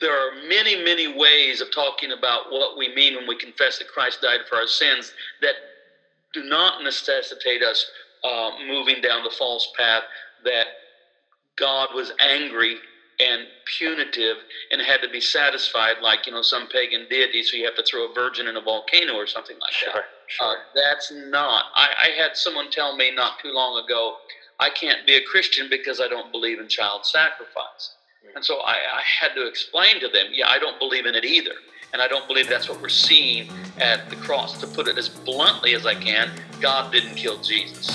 there are many, many ways of talking about what we mean when we confess that Christ died for our sins that do not necessitate us uh, moving down the false path that God was angry and punitive and had to be satisfied like you know some pagan deity so you have to throw a virgin in a volcano or something like Sure, that sure. uh, that's not I, I had someone tell me not too long ago i can't be a christian because i don't believe in child sacrifice. And so I, I had to explain to them yeah i don't believe in it either. And i don't believe that's what we're seeing at the cross. To put it as bluntly as i can god didn't kill jesus.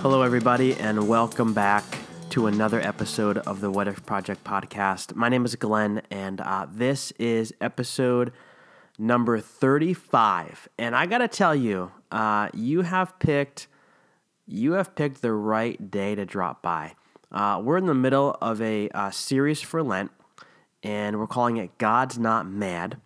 Hello, everybody, and welcome back to another episode of the What If Project podcast. My name is Glenn, and uh, this is episode number 35. And I gotta tell you, uh, you have picked you have picked the right day to drop by. Uh, we're in the middle of a uh, series for Lent, and we're calling it God's Not Mad,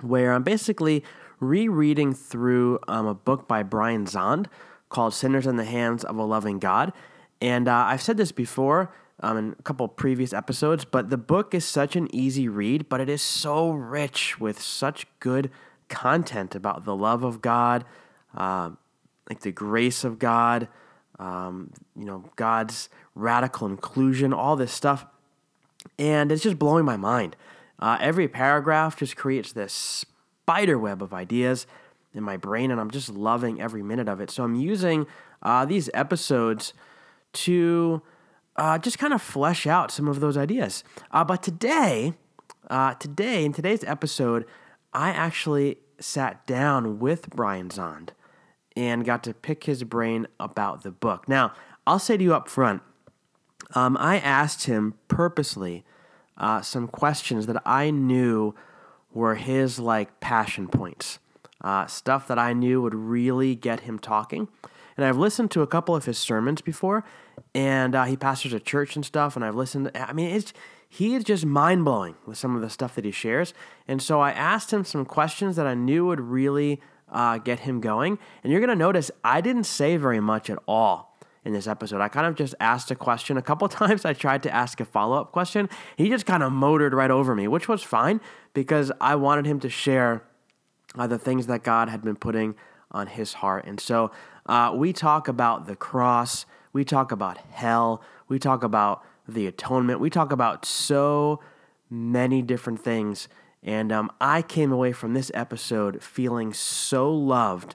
where I'm basically rereading through um, a book by Brian Zahnd called Sinners in the Hands of a Loving God. And uh, I've said this before um, in a couple previous episodes, but the book is such an easy read, but it is so rich with such good content about the love of God, uh, like the grace of God, um, you know, God's radical inclusion, all this stuff. And it's just blowing my mind. Uh, every paragraph just creates this spider web of ideas in my brain, and I'm just loving every minute of it. So I'm using uh, these episodes to uh, just kind of flesh out some of those ideas. Uh, but today, uh, today in today's episode, I actually sat down with Brian Zahnd and got to pick his brain about the book. Now, I'll say to you up front, um, I asked him purposely uh, some questions that I knew were his like passion points, uh, stuff that I knew would really get him talking. And I've listened to a couple of his sermons before, and uh, he pastors a church and stuff. And I've listened. I mean, it's he is just mind blowing with some of the stuff that he shares. And so I asked him some questions that I knew would really uh, get him going. And you're gonna notice I didn't say very much at all in this episode. I kind of just asked a question. A couple times I tried to ask a follow up question. He just kind of motored right over me, which was fine because I wanted him to share uh, the things that God had been putting on his heart. And so uh, we talk about the cross, we talk about hell, we talk about the atonement, we talk about so many different things. And um, I came away from this episode feeling so loved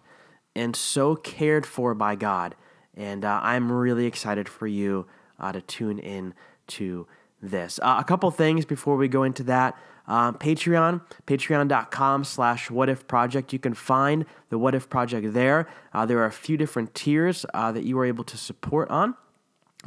and so cared for by God. And uh, I'm really excited for you uh, to tune in to this. Uh, a couple things before we go into that. Um, Patreon, patreon.com slash what if project. You can find the what if project there. Uh, there are a few different tiers uh, that you are able to support on.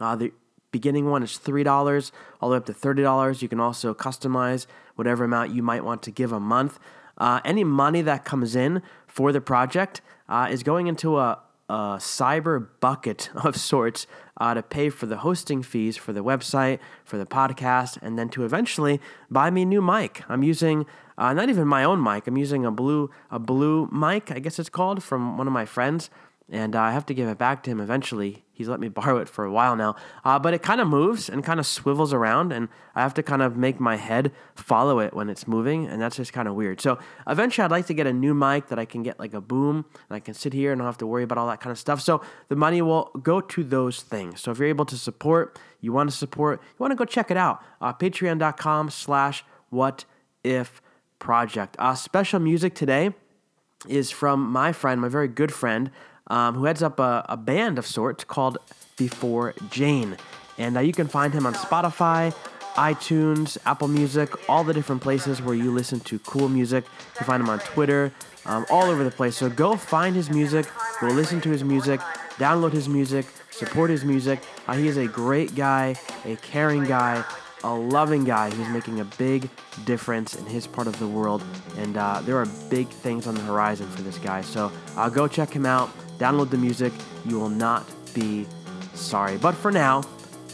Uh, the beginning one is $3 all the way up to $30. You can also customize whatever amount you might want to give a month. Uh, any money that comes in for the project uh, is going into a, a cyber bucket of sorts uh, to pay for the hosting fees for the website, for the podcast, and then to eventually buy me a new mic. I'm using uh, not even my own mic. I'm using a blue a blue mic, I guess it's called, from one of my friends, and uh, I have to give it back to him eventually. He's let me borrow it for a while now, uh, but it kind of moves and kind of swivels around, and I have to kind of make my head follow it when it's moving, and that's just kind of weird. So eventually, I'd like to get a new mic that I can get like a boom, and I can sit here and don't have to worry about all that kind of stuff. So the money will go to those things. So if you're able to support, you want to support, you want to go check it out. Uh, Patreon.com/slash What If Project. Uh, special music today is from my friend, my very good friend, um, who heads up a, a band of sorts called Before Jane. And uh, you can find him on Spotify, iTunes, Apple Music, all the different places where you listen to cool music. You can find him on Twitter, um, all over the place. So go find his music, go listen to his music, download his music, support his music. Uh, he is a great guy, a caring guy, a loving guy who's making a big difference in his part of the world. And uh, there are big things on the horizon for this guy. So uh, go check him out, download the music. You will not be sorry. But for now,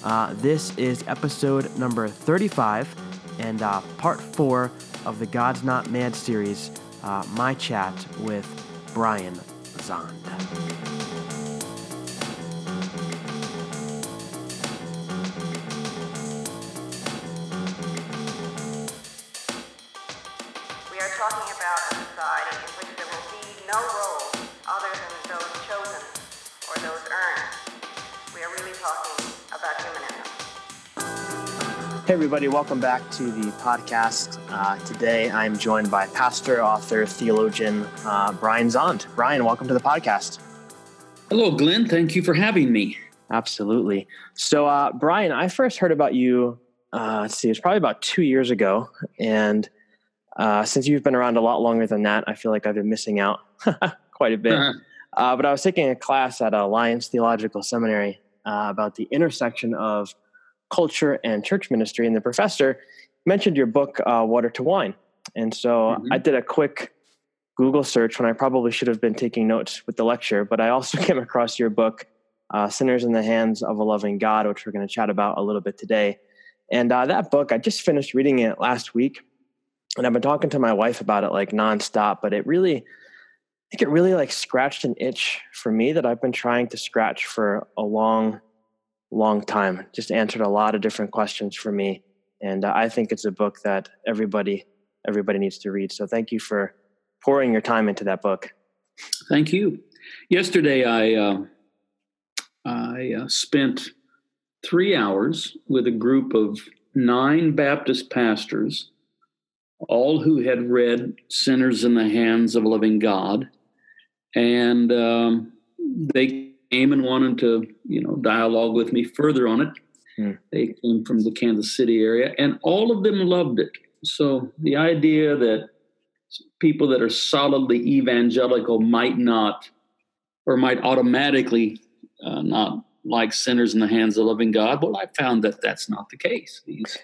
uh, this is episode number 35 and uh, part four of the God's Not Mad series, uh, my chat with Brian Zahnd. Hey, everybody, welcome back to the podcast. Uh, today I'm joined by pastor, author, theologian uh, Brian Zahnd. Brian, welcome to the podcast. Hello, Glenn. Thank you for having me. Absolutely. So, uh, Brian, I first heard about you, uh, let's see, it was probably about two years ago. And uh, since you've been around a lot longer than that, I feel like I've been missing out quite a bit. Uh-huh. Uh, but I was taking a class at Alliance Theological Seminary uh, about the intersection of culture and church ministry. And the professor mentioned your book, uh, Water to Wine. And so mm-hmm. I did a quick Google search when I probably should have been taking notes with the lecture, but I also came across your book, uh, Sinners in the Hands of a Loving God, which we're going to chat about a little bit today. And uh, that book, I just finished reading it last week, and I've been talking to my wife about it like nonstop. But it really, I think it really like scratched an itch for me that I've been trying to scratch for a long, long time. Just answered a lot of different questions for me, and uh, I think it's a book that everybody everybody needs to read. So thank you for pouring your time into that book. Thank you. Yesterday, I uh, I uh, spent three hours with a group of nine Baptist pastors, all who had read "Sinners in the Hands of a Loving God," and um, they came and wanted to, you know, dialogue with me further on it. Hmm. They came from the Kansas City area, and all of them loved it. So the idea that people that are solidly evangelical might not or might automatically uh, not like sinners in the hands of loving God. Well, I found that that's not the case. These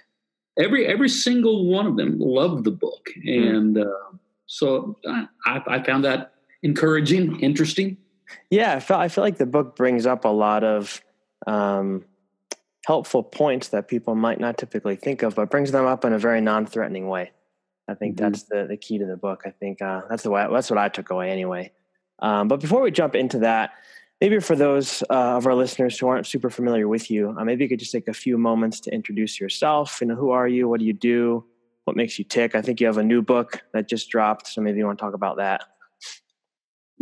every every single one of them loved the book, hmm. and uh, so I, I found that encouraging, interesting. Yeah, I feel I feel like the book brings up a lot of um, helpful points that people might not typically think of, but brings them up in a very non-threatening way. I think mm-hmm. that's the the key to the book. I think uh, that's the way that's what I took away anyway. Um, but before we jump into that, maybe for those uh, of our listeners who aren't super familiar with you, uh, maybe you could just take a few moments to introduce yourself. You know, who are you? What do you do? What makes you tick? I think you have a new book that just dropped, so maybe you want to talk about that.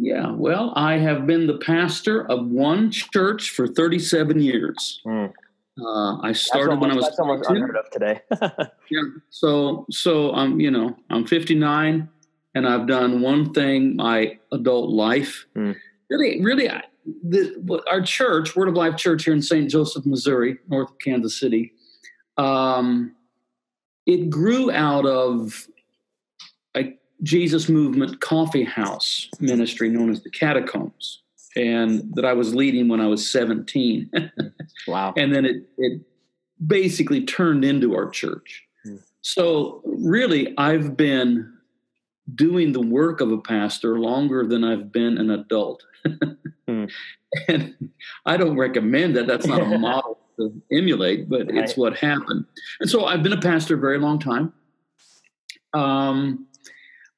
Yeah, well, I have been the pastor of one church for 37 years. Mm. Uh, I started almost, when I was that's almost unheard of today. yeah. So so I'm you know I'm 59 and I've done one thing my adult life. Mm. Really, really, the, our church, Word of Life Church here in St. Joseph, Missouri, north of Kansas City, um, it grew out of a Jesus Movement coffee house ministry known as the Catacombs and that I was leading when I was 17. wow. And then it, it basically turned into our church. Hmm. So, really, I've been doing the work of a pastor longer than I've been an adult. hmm. And I don't recommend that. That's not a model to emulate, but right. it's what happened. And so I've been a pastor a very long time. Um,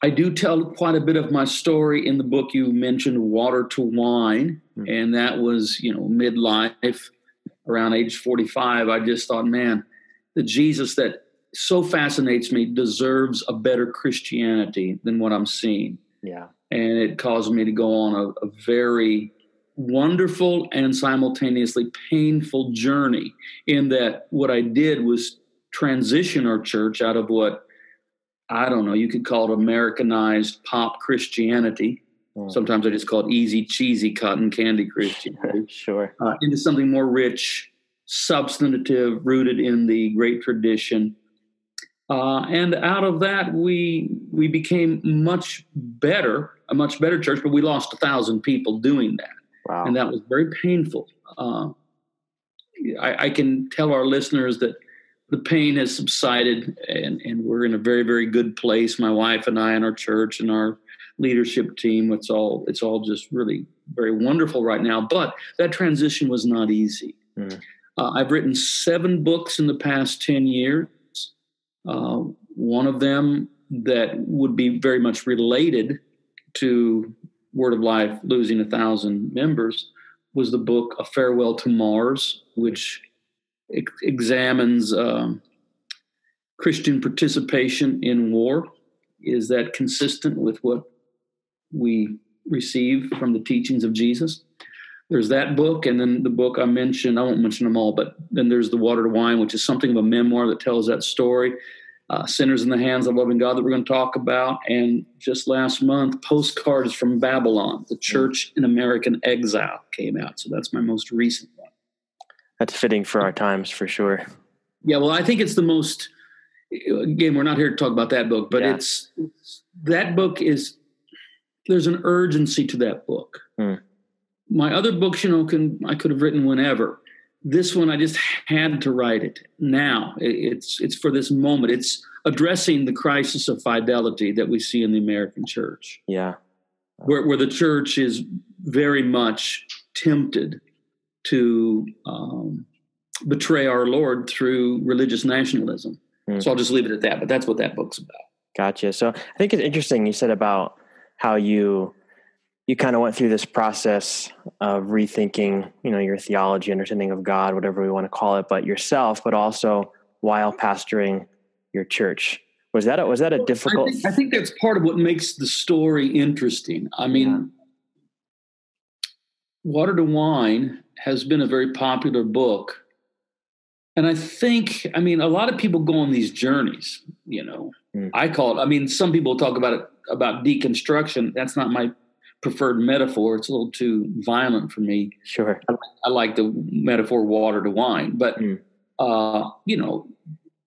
I do tell quite a bit of my story in the book. You mentioned Water to Wine, mm-hmm. and that was, you know, midlife around age 45. I just thought, man, the Jesus that so fascinates me deserves a better Christianity than what I'm seeing. Yeah. And it caused me to go on a, a very wonderful and simultaneously painful journey in that what I did was transition our church out of what I don't know, you could call it Americanized pop Christianity. Mm. Sometimes I just call it easy, cheesy cotton candy Christianity. sure. Uh, into something more rich, substantive, rooted in the great tradition. Uh, and out of that, we we became much better, a much better church. But we lost a thousand people doing that, wow. and that was very painful. Uh, I, I, can tell our listeners that the pain has subsided and, and we're in a very very good place. My wife and i and our church and our leadership team it's all it's all just really very wonderful right now but that transition was not easy. Mm. uh, i've written seven books in the past 10 years. Uh, one of them that would be very much related to word of life losing a thousand members was the book a farewell to mars which ex- examines um, Christian participation in war Is that consistent with what we receive from the teachings of Jesus? There's that book, and then the book I mentioned, I won't mention them all, but then there's The Water to Wine, which is something of a memoir that tells that story. Uh, Sinners in the Hands of Loving God that we're going to talk about. And just last month, Postcards from Babylon, The Church in American Exile came out. So that's my most recent. That's fitting for our times for sure. Yeah, well, I think it's the most. Again, we're not here to talk about that book, but yeah. it's, it's, that book is there's an urgency to that book. Hmm. My other books, you know, can I could have written whenever. This one, I just had to write it now. It's it's for this moment. It's addressing the crisis of fidelity that we see in the American church. Yeah, where where the church is very much tempted to um, betray our Lord through religious nationalism. Mm-hmm. So I'll just leave it at that. But that's what that book's about. Gotcha. So I think it's interesting you said about how you you kind of went through this process of rethinking, you know, your theology, understanding of God, whatever we want to call it, but yourself, but also while pastoring your church. Was that a, was that a difficult? I think, I think that's part of what makes the story interesting. I mean, yeah. Water to Wine has been a very popular book and I think, I mean, a lot of people go on these journeys, you know. Mm. I call it, I mean, some people talk about it about deconstruction. That's not my preferred metaphor. It's a little too violent for me. Sure. I, I like the metaphor water to wine. But, mm. uh, you know,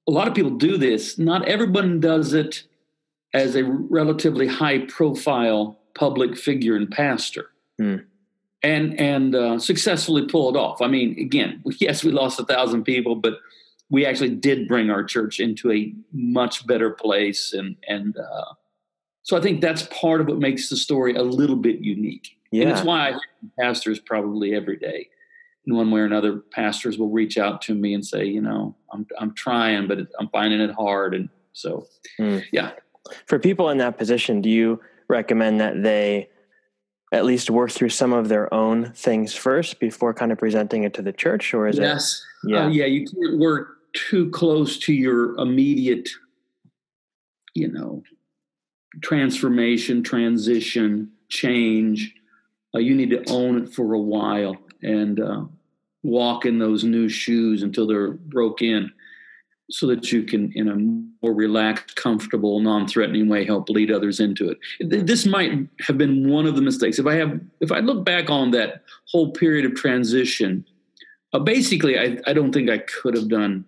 a lot of people do this. Not everyone does it as a relatively high profile public figure and pastor. Mm and and uh, successfully pulled off. I mean, again, yes, we lost a thousand people, but we actually did bring our church into a much better place, and and uh, so I think that's part of what makes the story a little bit unique. Yeah. And it's why I pastors probably every day, in one way or another, pastors will reach out to me and say, you know, I'm I'm trying, but I'm finding it hard, and so mm. yeah. For people in that position, do you recommend that they at least work through some of their own things first before kind of presenting it to the church or is it? yes. it yeah uh, yeah you can't work too close to your immediate you know transformation transition change uh, you need to own it for a while and uh, walk in those new shoes until they're broke in so that you can, in a more relaxed, comfortable, non-threatening way, help lead others into it. This might have been one of the mistakes. If I have, if I look back on that whole period of transition, uh, basically, I, I don't think I could have done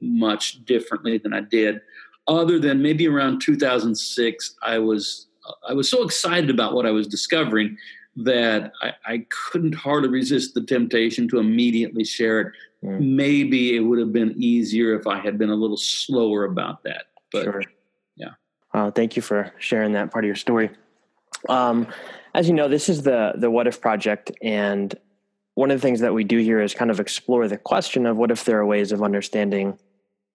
much differently than I did, other than maybe around 2006, I was I was so excited about what I was discovering that I, I couldn't hardly resist the temptation to immediately share it Mm. Maybe it would have been easier if I had been a little slower about that. But sure. yeah. Uh, thank you for sharing that part of your story. Um, as you know, this is the the What If Project, and one of the things that we do here is kind of explore the question of what if there are ways of understanding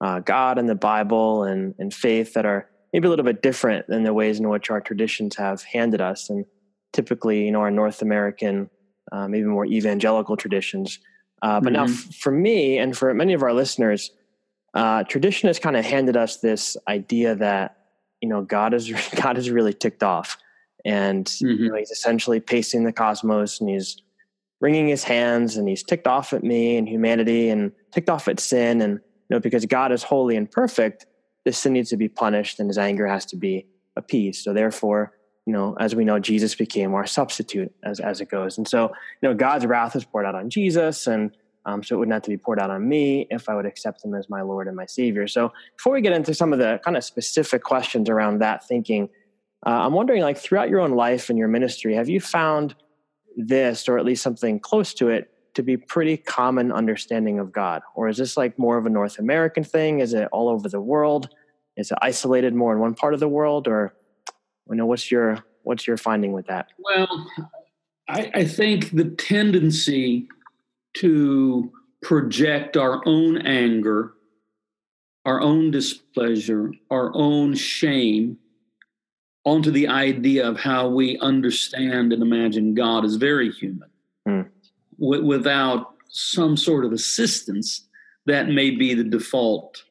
uh, God and the Bible and and faith that are maybe a little bit different than the ways in which our traditions have handed us, and typically, you know, our North American, uh, maybe more evangelical traditions uh, but mm-hmm. now, f- for me and for many of our listeners, uh, tradition has kind of handed us this idea that you know God is God is really ticked off, and mm-hmm. you know, He's essentially pacing the cosmos, and He's wringing His hands, and He's ticked off at me and humanity, and ticked off at sin, and you know because God is holy and perfect, this sin needs to be punished, and His anger has to be appeased. So therefore, you know, as we know, Jesus became our substitute as, as it goes. And so, you know, God's wrath was poured out on Jesus. And um, so it wouldn't have to be poured out on me if I would accept him as my Lord and my Savior. So before we get into some of the kind of specific questions around that thinking, uh, I'm wondering, like, throughout your own life and your ministry, have you found this, or at least something close to it, to be pretty common understanding of God? Or is this like more of a North American thing? Is it all over the world? Is it isolated more in one part of the world? Or you know what's your what's your finding with that? Well I, I think the tendency to project our own anger our own displeasure our own shame onto the idea of how we understand and imagine god is very human. Mm. w- without some sort of assistance that may be the default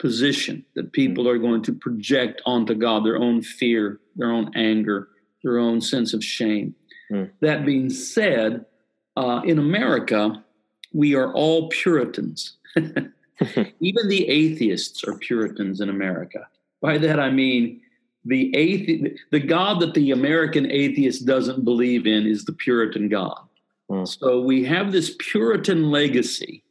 position that people are going to project onto God their own fear, their own anger, their own sense of shame. Mm. That being said, uh, in America, we are all Puritans. Even the atheists are Puritans in America. By that I mean the athe- the God that the American atheist doesn't believe in is the Puritan God. Hmm. So we have this Puritan legacy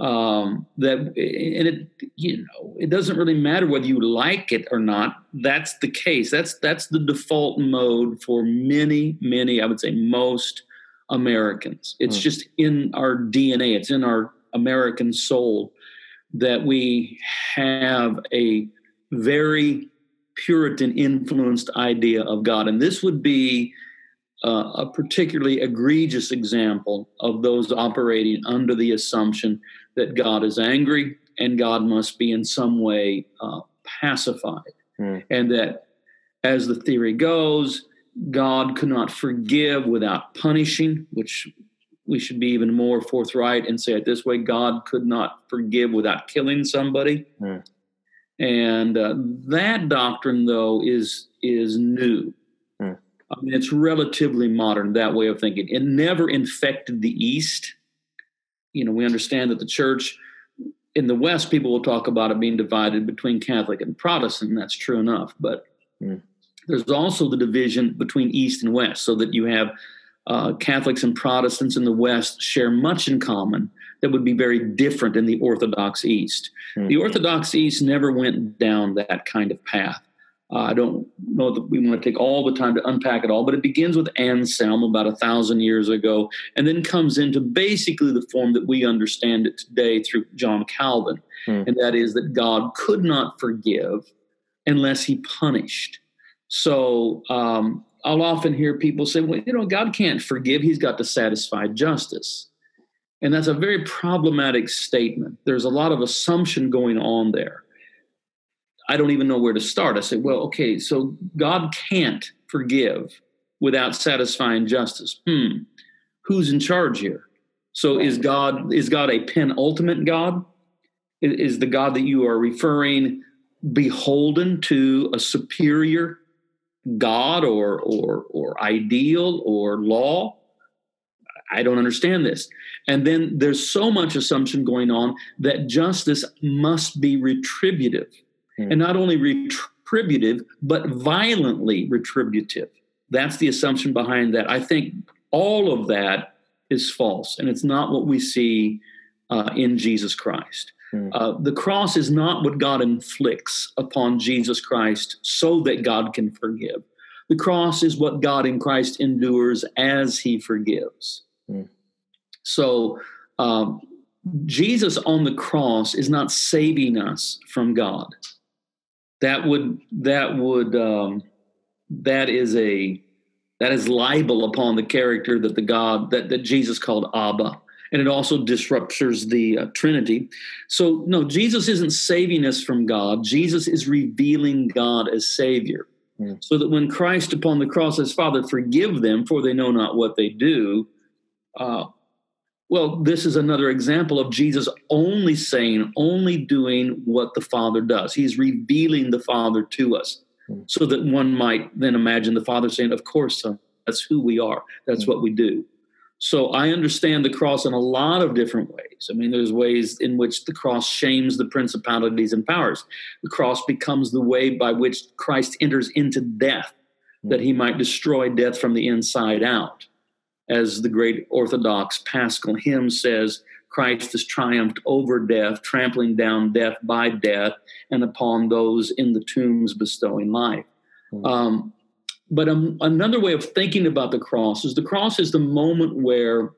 um, that, and it you know it doesn't really matter whether you like it or not. That's the case. That's that's the default mode for many many. I would say most Americans. It's Hmm. just in our DNA. It's in our American soul that we have a very Puritan influenced idea of God. And this would be uh, a particularly egregious example of those operating under the assumption that God is angry and God must be in some way uh, pacified. Hmm. And that, as the theory goes, God could not forgive without punishing, which we should be even more forthright and say it this way God could not forgive without killing somebody. Hmm. And uh, that doctrine, though, is is new. Hmm. I mean, it's relatively modern that way of thinking. It never infected the East. You know, we understand that the church in the West, people will talk about it being divided between Catholic and Protestant, and that's true enough. But Hmm. there's also the division between East and West, so that you have uh, Catholics and Protestants in the West share much in common that would be very different in the Orthodox East. Hmm. The Orthodox East never went down that kind of path. Uh, I don't know that we want to take all the time to unpack it all, but it begins with Anselm about a thousand years ago, and then comes into basically the form that we understand it today through John Calvin, Hmm. and that is that God could not forgive unless He punished. So um, I'll often hear people say, "Well, you know, God can't forgive; He's got to satisfy justice." And that's a very problematic statement. There's a lot of assumption going on there. I don't even know where to start. I say, well, okay, so God can't forgive without satisfying justice. Hmm. Who's in charge here? So is God is God a penultimate God? Is the God that you are referring beholden to a superior God or or or ideal or law? I don't understand this. And then there's so much assumption going on that justice must be retributive. Hmm. And not only retributive, but violently retributive. That's the assumption behind that. I think all of that is false, and it's not what we see uh, in Jesus Christ. Hmm. Uh, the cross is not what God inflicts upon Jesus Christ so that God can forgive. The cross is what God in Christ endures as he forgives. Hmm. So, um, Jesus on the cross is not saving us from God. That would that would um, that is a that is libel upon the character that the God that, that Jesus called Abba, and it also disruptures the uh, Trinity. So no, Jesus isn't saving us from God. Jesus is revealing God as Savior, Hmm. so that when Christ upon the cross says, "Father, forgive them, for they know not what they do." Uh, well, this is another example of Jesus only saying, only doing what the Father does. He's revealing the Father to us Hmm. so that one might then imagine the Father saying, Of course, son, that's who we are, that's Hmm. what we do. So I understand the cross in a lot of different ways. I mean, there's ways in which the cross shames the principalities and powers. The cross becomes the way by which Christ enters into death, that he might destroy death from the inside out as the great Orthodox Paschal hymn says, Christ has triumphed over death, trampling down death by death, and upon those in the tombs bestowing life. Hmm. Um, but um, another way of thinking about the cross is the cross is the moment where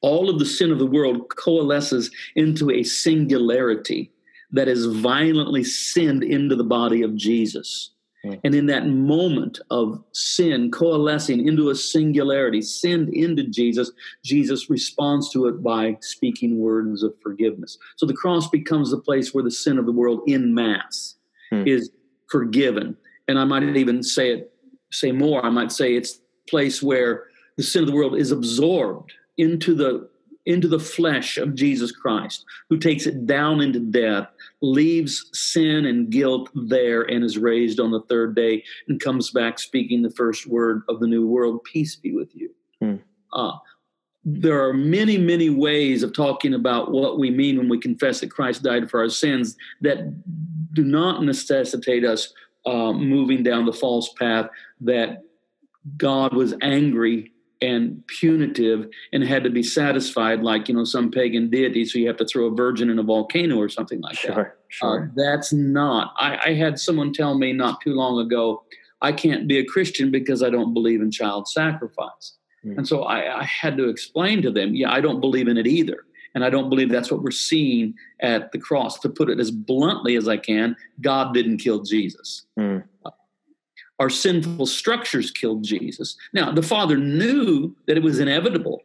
all of the sin of the world coalesces into a singularity that is violently sinned into the body of Jesus. Hmm. And in that moment of sin coalescing into a singularity, sinned into Jesus, Jesus responds to it by speaking words of forgiveness. So the cross becomes the place where the sin of the world in mass Hmm. is forgiven. And I might even say it, say more. I might say it's place where the sin of the world is absorbed into the into the flesh of Jesus Christ, who takes it down into death, leaves sin and guilt there, and is raised on the third day and comes back speaking the first word of the new world Peace be with you. Hmm. Uh, there are many, many ways of talking about what we mean when we confess that Christ died for our sins that do not necessitate us uh, moving down the false path that God was angry and punitive and had to be satisfied like you know some pagan deity so you have to throw a virgin in a volcano or something like Sure, that sure. uh, that's not I, I had someone tell me not too long ago i can't be a christian because i don't believe in child sacrifice Hmm. and so I, I had to explain to them yeah i don't believe in it either and i don't believe that's what we're seeing at the cross to put it as bluntly as i can god didn't kill jesus Hmm. Our sinful structures killed Jesus. Now, the Father knew that it was inevitable.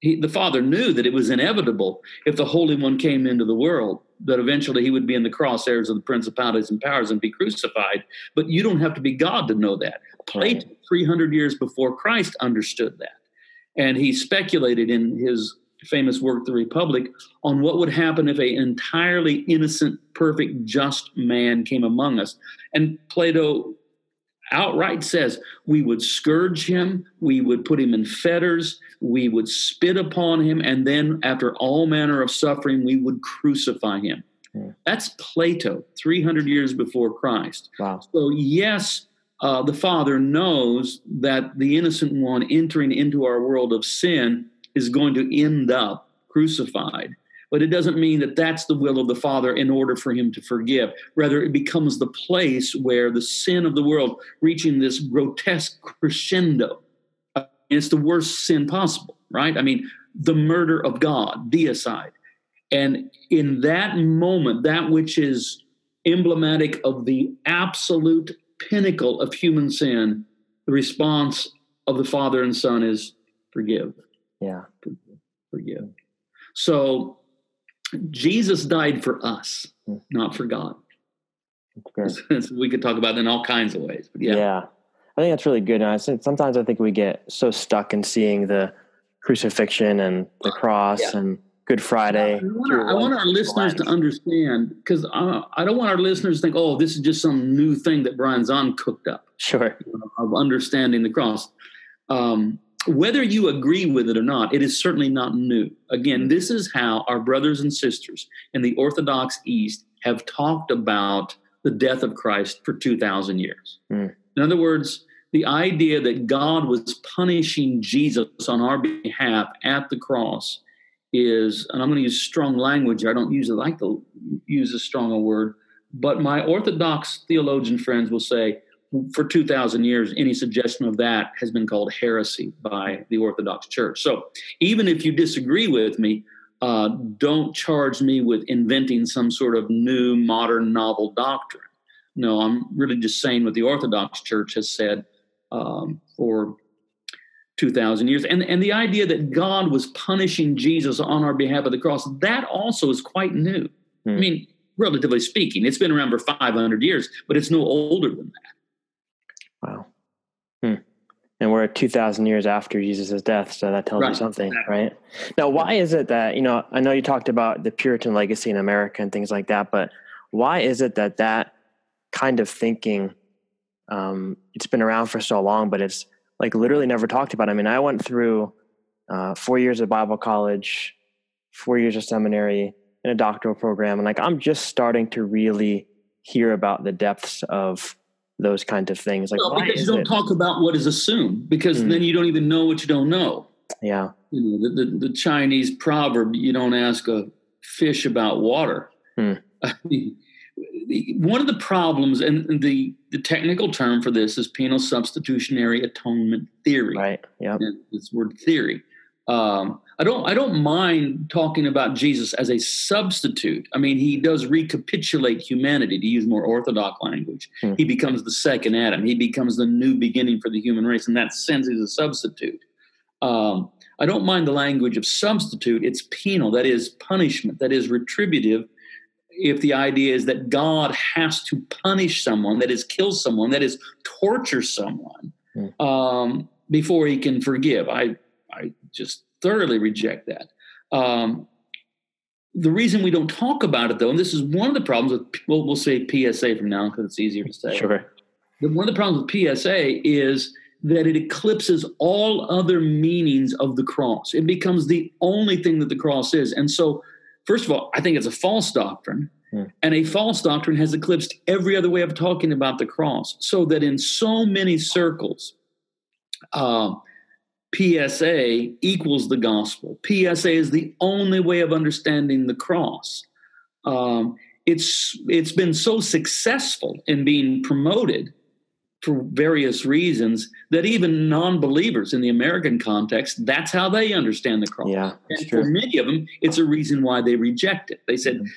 He, the Father knew that it was inevitable if the Holy One came into the world, that eventually he would be in the crosshairs of the principalities and powers and be crucified. But you don't have to be God to know that. Plato, 300 years before Christ, understood that. And he speculated in his famous work, The Republic, on what would happen if an entirely innocent, perfect, just man came among us. And Plato outright says we would scourge him, we would put him in fetters, we would spit upon him, and then after all manner of suffering, we would crucify him. Hmm. That's Plato, 300 years before Christ. Wow. So, yes, uh, the Father knows that the innocent one entering into our world of sin is going to end up crucified. But it doesn't mean that that's the will of the Father in order for him to forgive. Rather, it becomes the place where the sin of the world reaching this grotesque crescendo. Uh, it's the worst sin possible, right? I mean, the murder of God, deicide. And in that moment, that which is emblematic of the absolute pinnacle of human sin, the response of the Father and Son is forgive, Yeah. forgive. So Jesus died for us, not for God. We could talk about that in all kinds of ways. But yeah, Yeah. I think that's really good. And I sometimes I think we get so stuck in seeing the crucifixion and the cross Yeah. and Good Friday. I want, our, I want our listeners to understand because I, I don't want our listeners to think, oh, this is just some new thing that Brian Zahnd cooked up Sure. of understanding the cross. Um, whether you agree with it or not, it is certainly not new. Again, this is how our brothers and sisters in the Orthodox East have talked about the death of Christ for 2,000 years. Mm. In other words, the idea that God was punishing Jesus on our behalf at the cross is, and I'm going to use strong language. I don't usually like to use a stronger word, but my Orthodox theologian friends will say, for 2,000 years, any suggestion of that has been called heresy by the Orthodox Church. So even if you disagree with me, uh, don't charge me with inventing some sort of new modern novel doctrine. No, I'm really just saying what the Orthodox Church has said um, for 2,000 years. And, and the idea that God was punishing Jesus on our behalf of the cross, that also is quite new. I Hmm. mean, relatively speaking, it's been around for 500 years, but it's no older than that. Wow. Hmm. And we're 2,000 years after Jesus' death, so that tells you something, right? Now, why is it that, you know, I know you talked about the Puritan legacy in America and things like that, but why is it that that kind of thinking, um, it's been around for so long, but it's like literally never talked about? I mean, I went through uh, four years of Bible college, four years of seminary, and a doctoral program, and like I'm just starting to really hear about the depths of those kinds of things. Like, well, because you don't it? talk about what is assumed, because Mm. then you don't even know what you don't know. yeah. You know, the, the, the Chinese proverb, you don't ask a fish about water. Hmm. I mean, one of the problems, and and the, the technical term for this is penal substitutionary atonement theory. Right. Yeah. This word theory. Um, I don't. I don't mind talking about Jesus as a substitute. I mean, he does recapitulate humanity, to use more orthodox language. Hmm. He becomes the second Adam. He becomes the new beginning for the human race. In that sense, he's a substitute. Um, I don't mind the language of substitute. It's penal. That is punishment. That is retributive. If the idea is that God has to punish someone, that is kill someone, that is torture someone, Hmm. um, before he can forgive. I I just thoroughly reject that. Um, the reason we don't talk about it, though, and this is one of the problems with, well, we'll say PSA from now because it's easier to say. Sure. One of the problems with PSA is that it eclipses all other meanings of the cross. It becomes the only thing that the cross is. And so, first of all, I think it's a false doctrine. Hmm. And a false doctrine has eclipsed every other way of talking about the cross. So that in so many circles, uh, PSA equals the gospel. PSA is the only way of understanding the cross. Um, it's it's been so successful in being promoted for various reasons that even non-believers in the American context, that's how they understand the cross. Yeah, and for many of them, it's a reason why they reject it. They said, Mhm.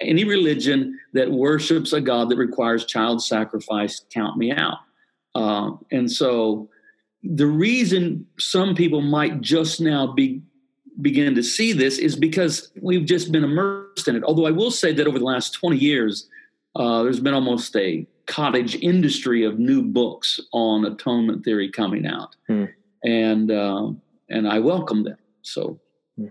any religion that worships a God that requires child sacrifice, count me out. Uh, and so the reason some people might just now be begin to see this is because we've just been immersed in it. Although I will say that over the last 20 years, uh, there's been almost a cottage industry of new books on atonement theory coming out, Hmm. and uh, and I welcome them. So, Hmm.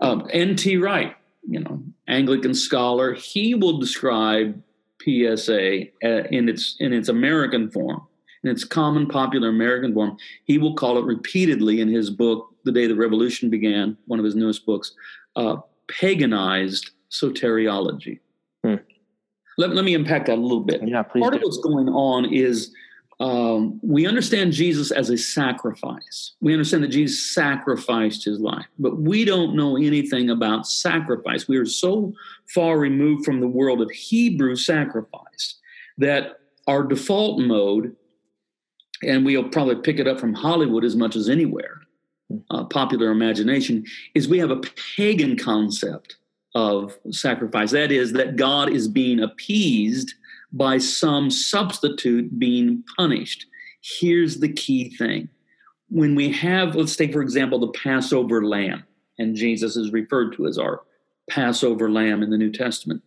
um, N.T. Wright, you know, Anglican scholar, he will describe PSA uh, in its in its American form, in its common popular American form. He will call it repeatedly in his book, "The Day the Revolution Began," one of his newest books, uh, paganized soteriology. Hmm. Let, let me unpack that a little bit. Yeah, please. Part do. of what's going on is um, we understand Jesus as a sacrifice. We understand that Jesus sacrificed his life, but we don't know anything about sacrifice. We are so far removed from the world of Hebrew sacrifice that our default mode, and we'll probably pick it up from Hollywood as much as anywhere, uh, popular imagination, is we have a pagan concept of sacrifice. That is, that God is being appeased by some substitute being punished. Here's the key thing. When we have, let's take, for example, the Passover lamb, and Jesus is referred to as our Passover lamb in the New Testament.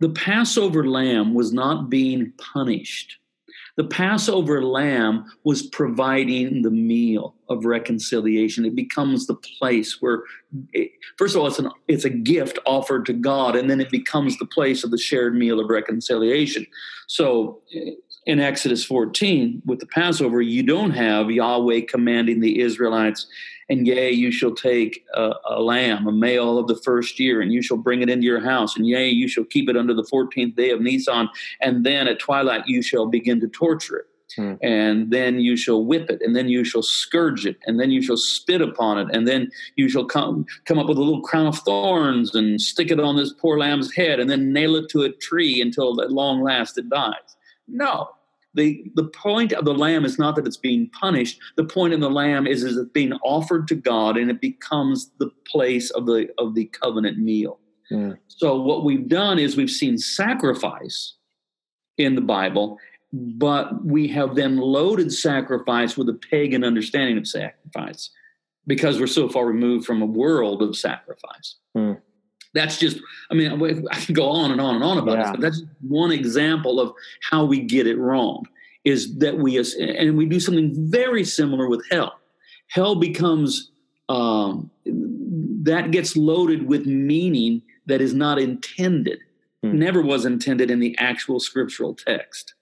The Passover lamb was not being punished. The Passover lamb was providing the meal of reconciliation. It becomes the place where, it, first of all, it's, an, it's a gift offered to God, and then it becomes the place of the shared meal of reconciliation. So in Exodus 14, with the Passover, you don't have Yahweh commanding the Israelites, and yea, you shall take a, a, lamb, a male of the first year, and you shall bring it into your house, and yea, you shall keep it under the 14th day of Nisan, and then at twilight you shall begin to torture it. Hmm. And then you shall whip it, and then you shall scourge it, and then you shall spit upon it, and then you shall come come up with a little crown of thorns and stick it on this poor lamb's head, and then nail it to a tree until at long last it dies. No, the the point of the lamb is not that it's being punished. The point of the lamb is is it's being offered to God, and it becomes the place of the of the covenant meal. Mm. So what we've done is we've seen sacrifice in the Bible, but we have then loaded sacrifice with a pagan understanding of sacrifice because we're so far removed from a world of sacrifice. Hmm. That's just, I mean, I can go on and on and on about Yeah. this, but that's one example of how we get it wrong is that we, and we do something very similar with hell. Hell becomes, um, that gets loaded with meaning that is not intended, Hmm. never was intended in the actual scriptural text.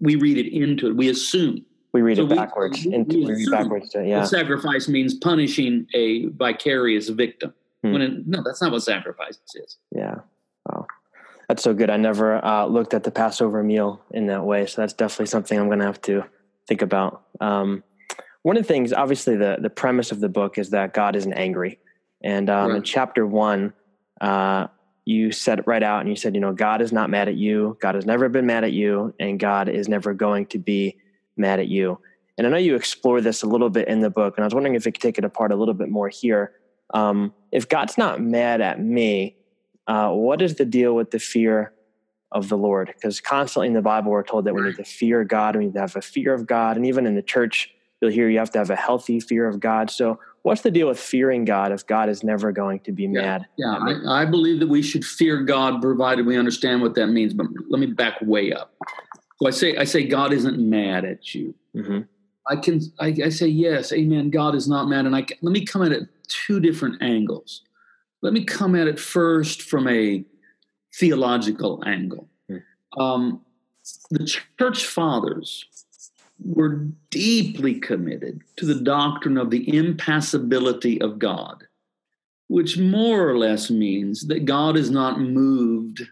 We read it into it, we assume. We read So it backwards. we- into, we we read backwards. To, yeah. sacrifice means punishing a vicarious victim. Hmm. When it, no, that's not what sacrifice is. Yeah. Wow. That's so good. I never uh, looked at the Passover meal in that way. So that's definitely something I'm going to have to think about. Um, one of the things, obviously, the, the premise of the book is that God isn't angry. And um, in chapter one, uh, you said it right out and you said, you know, God is not mad at you. God has never been mad at you, and God is never going to be mad at you. And I know you explore this a little bit in the book, and I was wondering if you could take it apart a little bit more here. Um, if God's not mad at me, uh, what is the deal with the fear of the Lord? Because constantly in the Bible, we're told that we need to fear God, we need to have a fear of God. And even in the church, you'll hear you have to have a healthy fear of God. So, what's the deal with fearing God if God is never going to be mad? Yeah. I, I believe that we should fear God provided we understand what that means. But let me back way up. So I say, I say, God isn't mad at you. Mhm. I can, I, I say, yes, amen. God is not mad. And I can, let me come at it two different angles. let me come at it first from a theological angle. Hmm. Um, the church fathers were deeply committed to the doctrine of the impassibility of God, which more or less means that God is not moved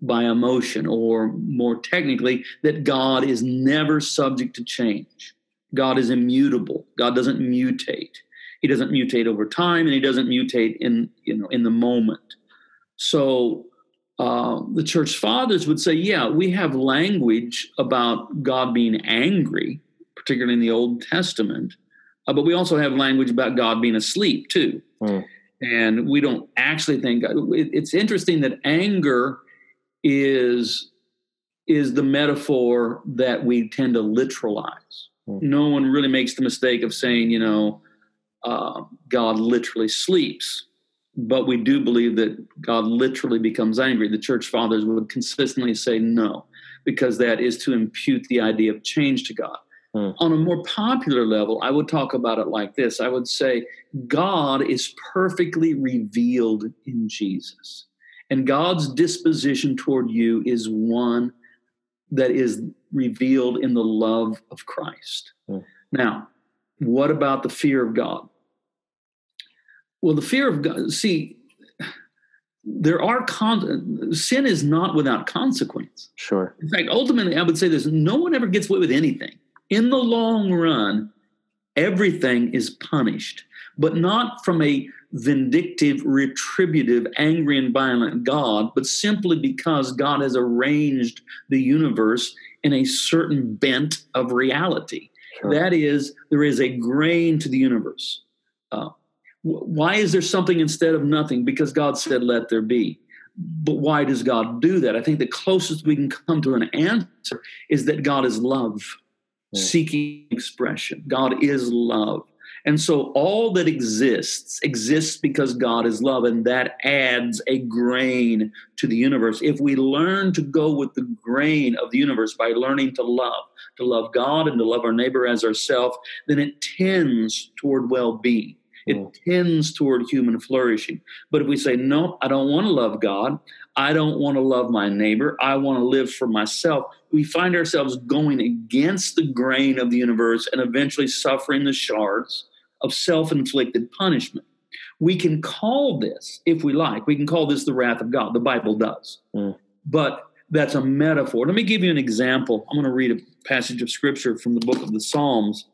by emotion, or more technically, that God is never subject to change. God is immutable. God doesn't mutate. He doesn't mutate over time, and he doesn't mutate in you know in the moment. So uh, the church fathers would say, yeah, we have language about God being angry, particularly in the Old Testament, uh, but we also have language about God being asleep too. Mm. And we don't actually think it's interesting that anger is is the metaphor that we tend to literalize. Mm. No one really makes the mistake of saying, you know, uh, God literally sleeps but we do believe that God literally becomes angry. The church fathers would consistently say no, because that is to impute the idea of change to God. Hmm. On a more popular level, I would talk about it like this I would say, God is perfectly revealed in Jesus. And God's disposition toward you is one that is revealed in the love of Christ. Hmm. Now, what about the fear of God? Well, the fear of God, see, there are con- sin is not without consequence. Sure. In fact, ultimately, I would say this no one ever gets away with anything. In the long run, everything is punished, but not from a vindictive, retributive, angry, and violent God, but simply because God has arranged the universe in a certain bent of reality. Sure. That is, there is a grain to the universe. Uh, why is there something instead of nothing? Because God said, let there be. But why does God do that? I think the closest we can come to an answer is that God is love, Yeah. seeking expression. God is love. And so all that exists exists because God is love, and that adds a grain to the universe. If we learn to go with the grain of the universe by learning to love, to love God and to love our neighbor as ourselves, then it tends toward well being. It Mm. tends toward human flourishing. But if we say, no, I don't want to love God, I don't want to love my neighbor, I want to live for myself, we find ourselves going against the grain of the universe and eventually suffering the shards of self inflicted punishment. We can call this, if we like, we can call this the wrath of God. The Bible does. Mm. But that's a metaphor. Let me give you an example. I'm going to read a passage of scripture from the book of the Psalms.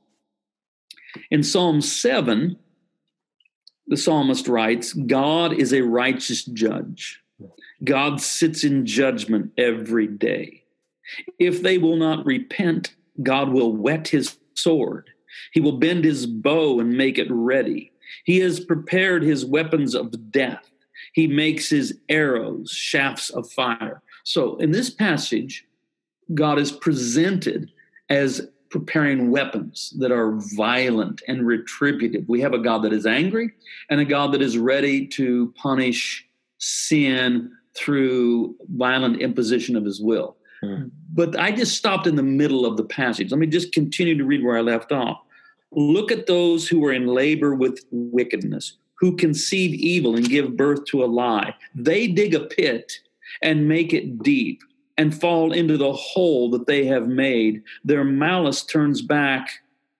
In Psalm 7, the psalmist writes, God is a righteous judge. God sits in judgment every day. If they will not repent, God will whet his sword. He will bend his bow and make it ready. He has prepared his weapons of death. He makes his arrows shafts of fire. So in this passage, God is presented as preparing weapons that are violent and retributive. We have a God that is angry and a God that is ready to punish sin through violent imposition of his will. Hmm. But I just stopped in the middle of the passage. Let me just continue to read where I left off. Look at those who are in labor with wickedness, who conceive evil and give birth to a lie. They dig a pit and make it deep and fall into the hole that they have made. Their malice turns back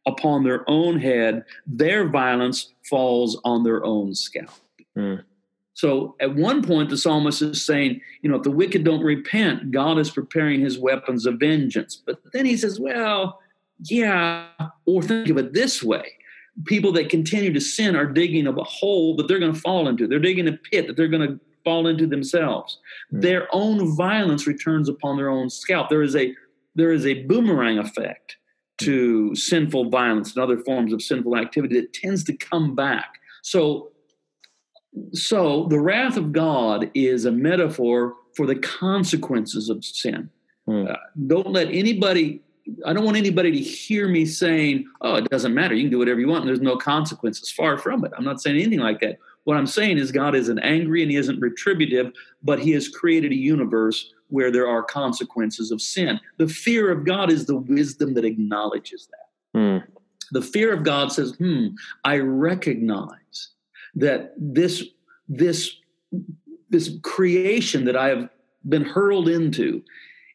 upon their own head. Their violence falls on their own scalp. Mm. So at one point, the psalmist is saying, you know, if the wicked don't repent, God is preparing his weapons of vengeance. But then he says, well, yeah, or think of it this way people that continue to sin are digging a hole that they're going to fall into, they're digging a pit that they're going to fall into themselves. Hmm. Their own violence returns upon their own scalp. There is a there is a boomerang effect to sinful violence and other forms of sinful activity that tends to come back. So so the wrath of God is a metaphor for the consequences of sin. Hmm. Uh, don't let anybody I don't want anybody to hear me saying, "Oh, it doesn't matter. You can do whatever you want, and there's no consequences." Far from it. I'm not saying anything like that. What I'm saying is God isn't angry and He isn't retributive, but He has created a universe where there are consequences of sin. The fear of God is the wisdom that acknowledges that. Mm. The fear of God says, "Hmm, I recognize that this this this creation that I have been hurled into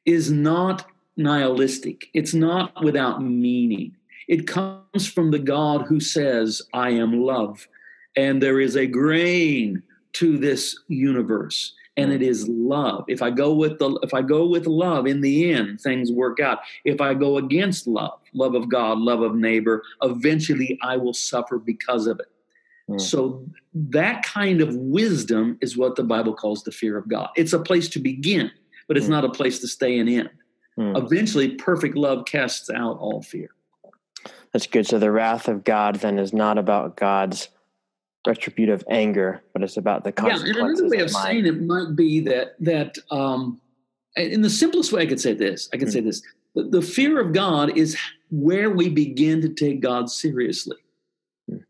is not nihilistic. It's not without meaning. It comes from the God who says, I am love. And there is a grain to this universe and it is love. If i go with the if i go with love in the end things work out. If i go against love love of god love of neighbor eventually i will suffer because of it. Mm. so that kind of wisdom is what the bible calls the fear of god. It's a place to begin but it's mm. not a place to stay and end. Mm. eventually perfect love casts out all fear. That's good. So the wrath of god then is not about god's retributive anger, but it's about the consequences. Yeah, and another way of, of saying it might be that that um, in the simplest way, I could say this. I could mm-hmm. say this: the, the, fear of God is where we begin to take God seriously, mm-hmm.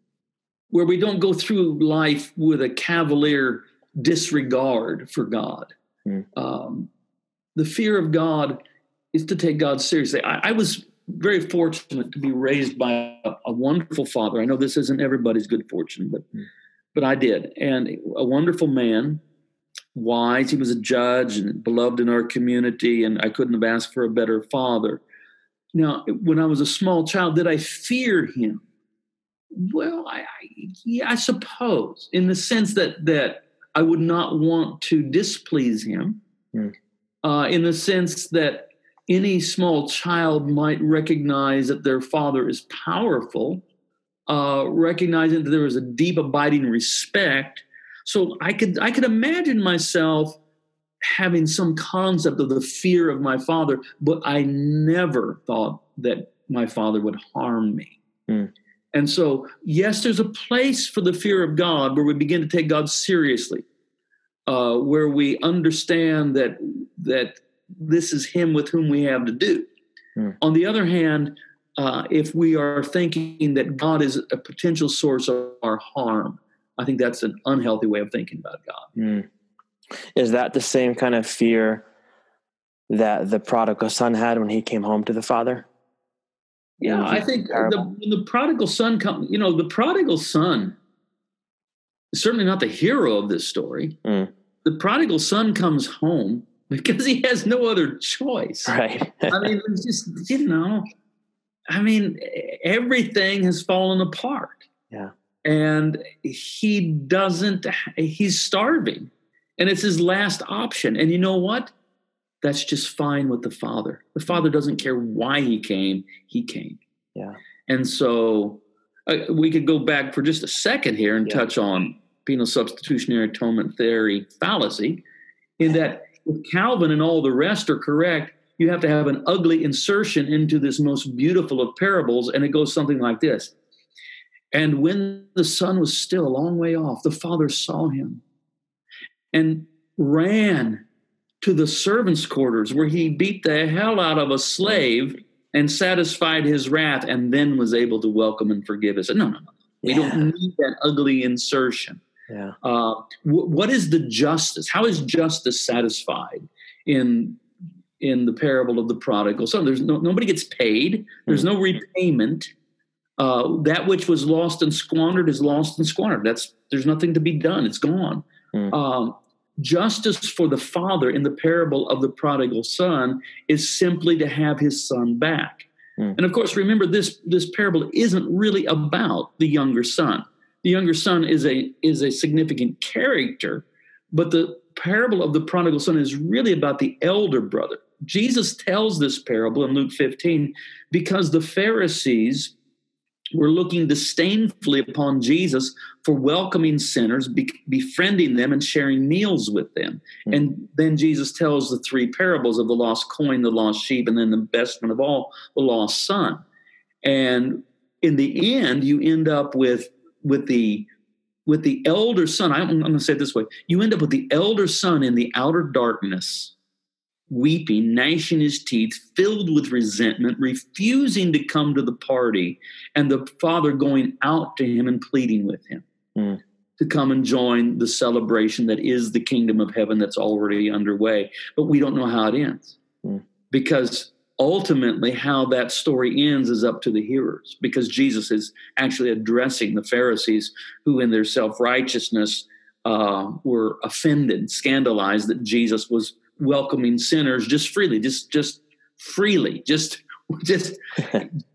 where we don't go through life with a cavalier disregard for God. Mm-hmm. Um, the fear of God is to take God seriously. I, I was very fortunate to be raised by a, a, wonderful father. I know this isn't everybody's good fortune, but mm. but I did, and a wonderful man, wise. He was a judge and beloved in our community, and I couldn't have asked for a better father. Now, when I was a small child, did I fear him? Well, I, I yeah, I suppose, in the sense that that I would not want to displease him, mm. uh, in the sense that any small child might recognize that their father is powerful, uh, recognizing that there is a deep, abiding respect. So I could I could imagine myself having some concept of the fear of my father, but I never thought that my father would harm me. Mm. And so, yes, there's a place for the fear of God where we begin to take God seriously, uh, where we understand that that this is him with whom we have to do. Hmm. On the other hand, uh, if we are thinking that God is a potential source of our harm, I think that's an unhealthy way of thinking about God. Hmm. Is that the same kind of fear that the prodigal son had when he came home to the father? Yeah, I think the, when the prodigal son come, you know, the prodigal son is certainly not the hero of this story. Mm. The prodigal son comes home because he has no other choice. Right. I mean, it's just, you know, I mean, everything has fallen apart. Yeah. And he doesn't, he's starving. And it's his last option. And you know what? That's just fine with the father. The father doesn't care why he came, he came. Yeah. And so uh, we could go back for just a second here and yeah. touch on penal substitutionary atonement theory fallacy in that Calvin and all the rest are correct, you have to have an ugly insertion into this most beautiful of parables, and it goes something like this. And when the son was still a long way off, the father saw him and ran to the servants' quarters where he beat the hell out of a slave and satisfied his wrath and then was able to welcome and forgive us. No, no, no. We yeah. don't need that ugly insertion. Yeah. Uh, w- what is the justice? How is justice satisfied in in the parable of the prodigal son? There's no nobody gets paid. There's mm-hmm. no repayment. Uh, that which was lost and squandered is lost and squandered. That's there's nothing to be done. It's gone. Mm. Justice for the father in the parable of the prodigal son is simply to have his son back. Mm. And of course, remember this this parable isn't really about the younger son the younger son is a is a significant character, but the parable of the prodigal son is really about the elder brother. Jesus tells this parable in Luke 15 because the Pharisees were looking disdainfully upon Jesus for welcoming sinners, be, befriending them, and sharing meals with them. Mm-hmm. And then Jesus tells the three parables of the lost coin, the lost sheep, and then the best one of all, the lost son. And in the end, you end up with with the with the elder son i'm, I'm going to say it this way you end up with the elder son in the outer darkness weeping gnashing his teeth filled with resentment refusing to come to the party and the father going out to him and pleading with him mm. to come and join the celebration that is the kingdom of heaven that's already underway but we don't know how it ends mm. because ultimately how that story ends is up to the hearers because jesus is actually addressing the pharisees who in their self-righteousness uh, were offended, scandalized that Jesus was welcoming sinners just freely, just just freely, just just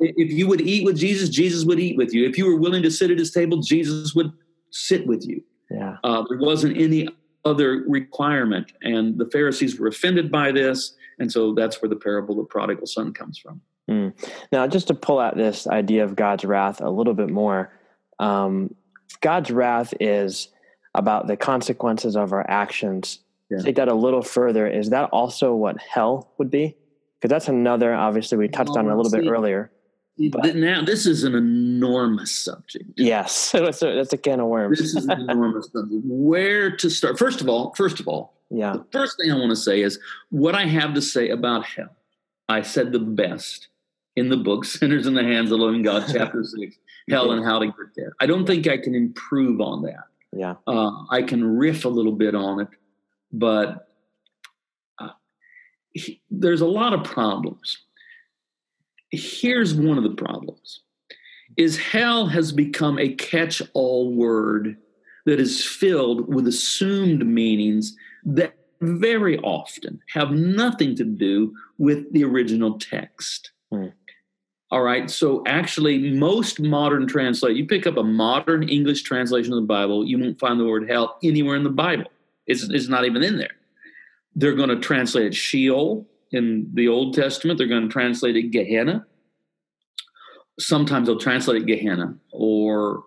if you would eat with Jesus, Jesus would eat with you. If you were willing to sit at his table, Jesus would sit with you. Yeah. Uh, there wasn't any other requirement, and the Pharisees were offended by this, and so that's where the parable of the prodigal son comes from. Mm. Now, just to pull out this idea of God's wrath a little bit more, um, God's wrath is about the consequences of our actions. Yeah. Take that a little further. Is that also what hell would be? Because that's another. Obviously, we touched on a little bit earlier. But- now, this is an enormous subject. Yes, that's a, that's a can of worms. This is an enormous subject. Where to start? First of all, first of all, yeah. the first thing I want to say is what I have to say about hell. I said the best in the book "Sinners in the Hands of the Loving God," chapter six, hell and how to get there. I don't think I can improve on that. Yeah. Uh, I can riff a little bit on it, but uh, he- there's a lot of problems. Here's one of the problems is hell has become a catch-all word that is filled with assumed meanings that very often have nothing to do with the original text. Hmm. All right. So actually, most modern translate you pick up a modern English translation of the Bible, you won't find the word hell anywhere in the Bible. It's, it's not even in there. They're going to translate it Sheol in the Old Testament. They're going to translate it Gehenna. Sometimes they'll translate it Gehenna, or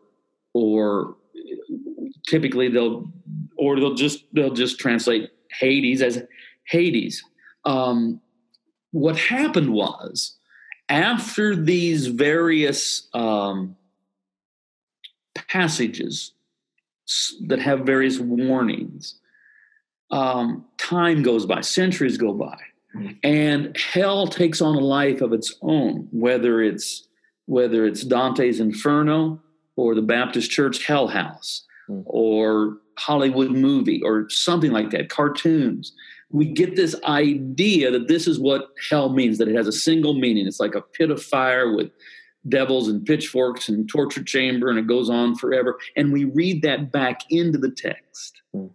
or typically they'll or they'll just they'll just translate Hades as Hades. Um, what happened was after these various um, passages that have various warnings, um, time goes by, centuries go by, Mhm. and hell takes on a life of its own. Whether it's whether it's Dante's Inferno or the Baptist Church Hell House Mhm. or Hollywood movie or something like that, cartoons. We get this idea that this is what hell means, that it has a single meaning. It's like a pit of fire with devils and pitchforks and torture chamber, and it goes on forever. And we read that back into the text. Hmm.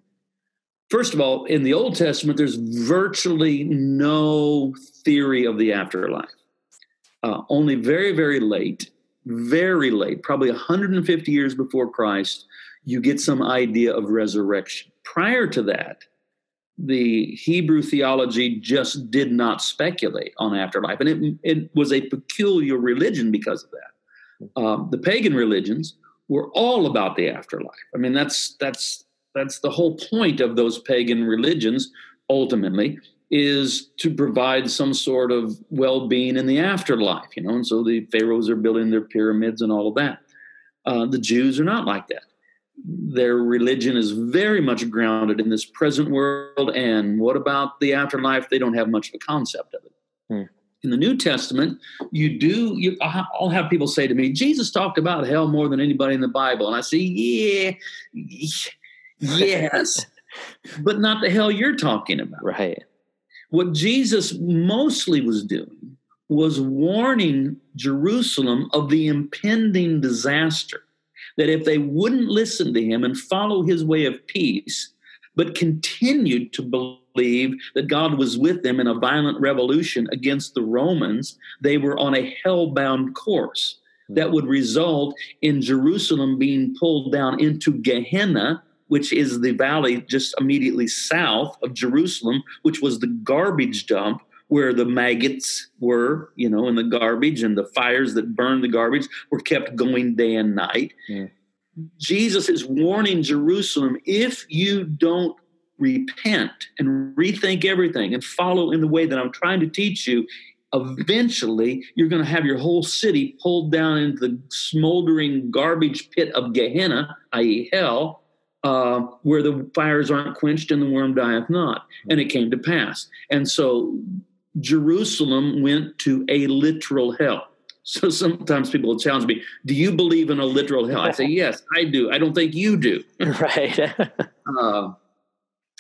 First of all, in the Old Testament, there's virtually no theory of the afterlife. Uh, only very, very late, very late, probably 150 years before Christ, you get some idea of resurrection. Prior to that, the Hebrew theology just did not speculate on afterlife, and it, it was a peculiar religion because of that. Um, the pagan religions were all about the afterlife. I mean, that's that's that's the whole point of those pagan religions. Ultimately, is to provide some sort of well-being in the afterlife. You know, and so the pharaohs are building their pyramids and all of that. Uh, the Jews are not like that their religion is very much grounded in this present world. And what about the afterlife? They don't have much of a concept of it. Hmm. In the New Testament, you do. You, I'll have people say to me, "Jesus talked about hell more than anybody in the Bible," and I say, "Yeah, yes, but not the hell you're talking about." Right. What Jesus mostly was doing was warning Jerusalem of the impending disaster. That if they wouldn't listen to him and follow his way of peace, but continued to believe that God was with them in a violent revolution against the Romans, they were on a hell-bound course that would result in Jerusalem being pulled down into Gehenna, which is the valley just immediately south of Jerusalem, which was the garbage dump where the maggots were, you know, in the garbage and the fires that burned the garbage were kept going day and night. Yeah. Jesus is warning Jerusalem if you don't repent and rethink everything and follow in the way that I'm trying to teach you, eventually you're going to have your whole city pulled down into the smoldering garbage pit of Gehenna, i.e., hell, uh, where the fires aren't quenched and the worm dieth not. And it came to pass. And so Jerusalem went to a literal hell. So sometimes people will challenge me, Do you believe in a literal hell? I say, Yes, I do. I don't think you do. right. Uh,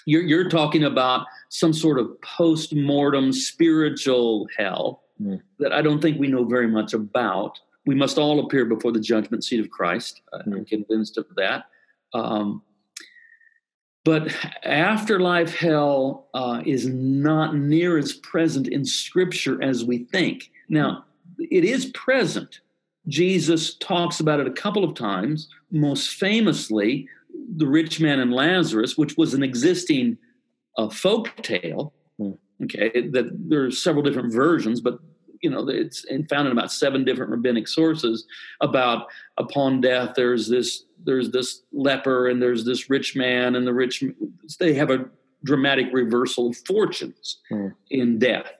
you're, you're talking about some sort of post mortem spiritual hell Mm. that I don't think we know very much about. We must all appear before the judgment seat of Christ. I'm Mm. convinced of that. Um, But afterlife hell uh, is not near as present in Scripture as we think. Now, it is present. Jesus talks about it a couple of times, most famously, the rich man and Lazarus, which was an existing uh, folk tale. Hmm. Okay, that there are several different versions, but you know it's found in about seven different rabbinic sources about upon death there's this there's this leper and there's this rich man and the rich they have a dramatic reversal of fortunes Hmm. in death.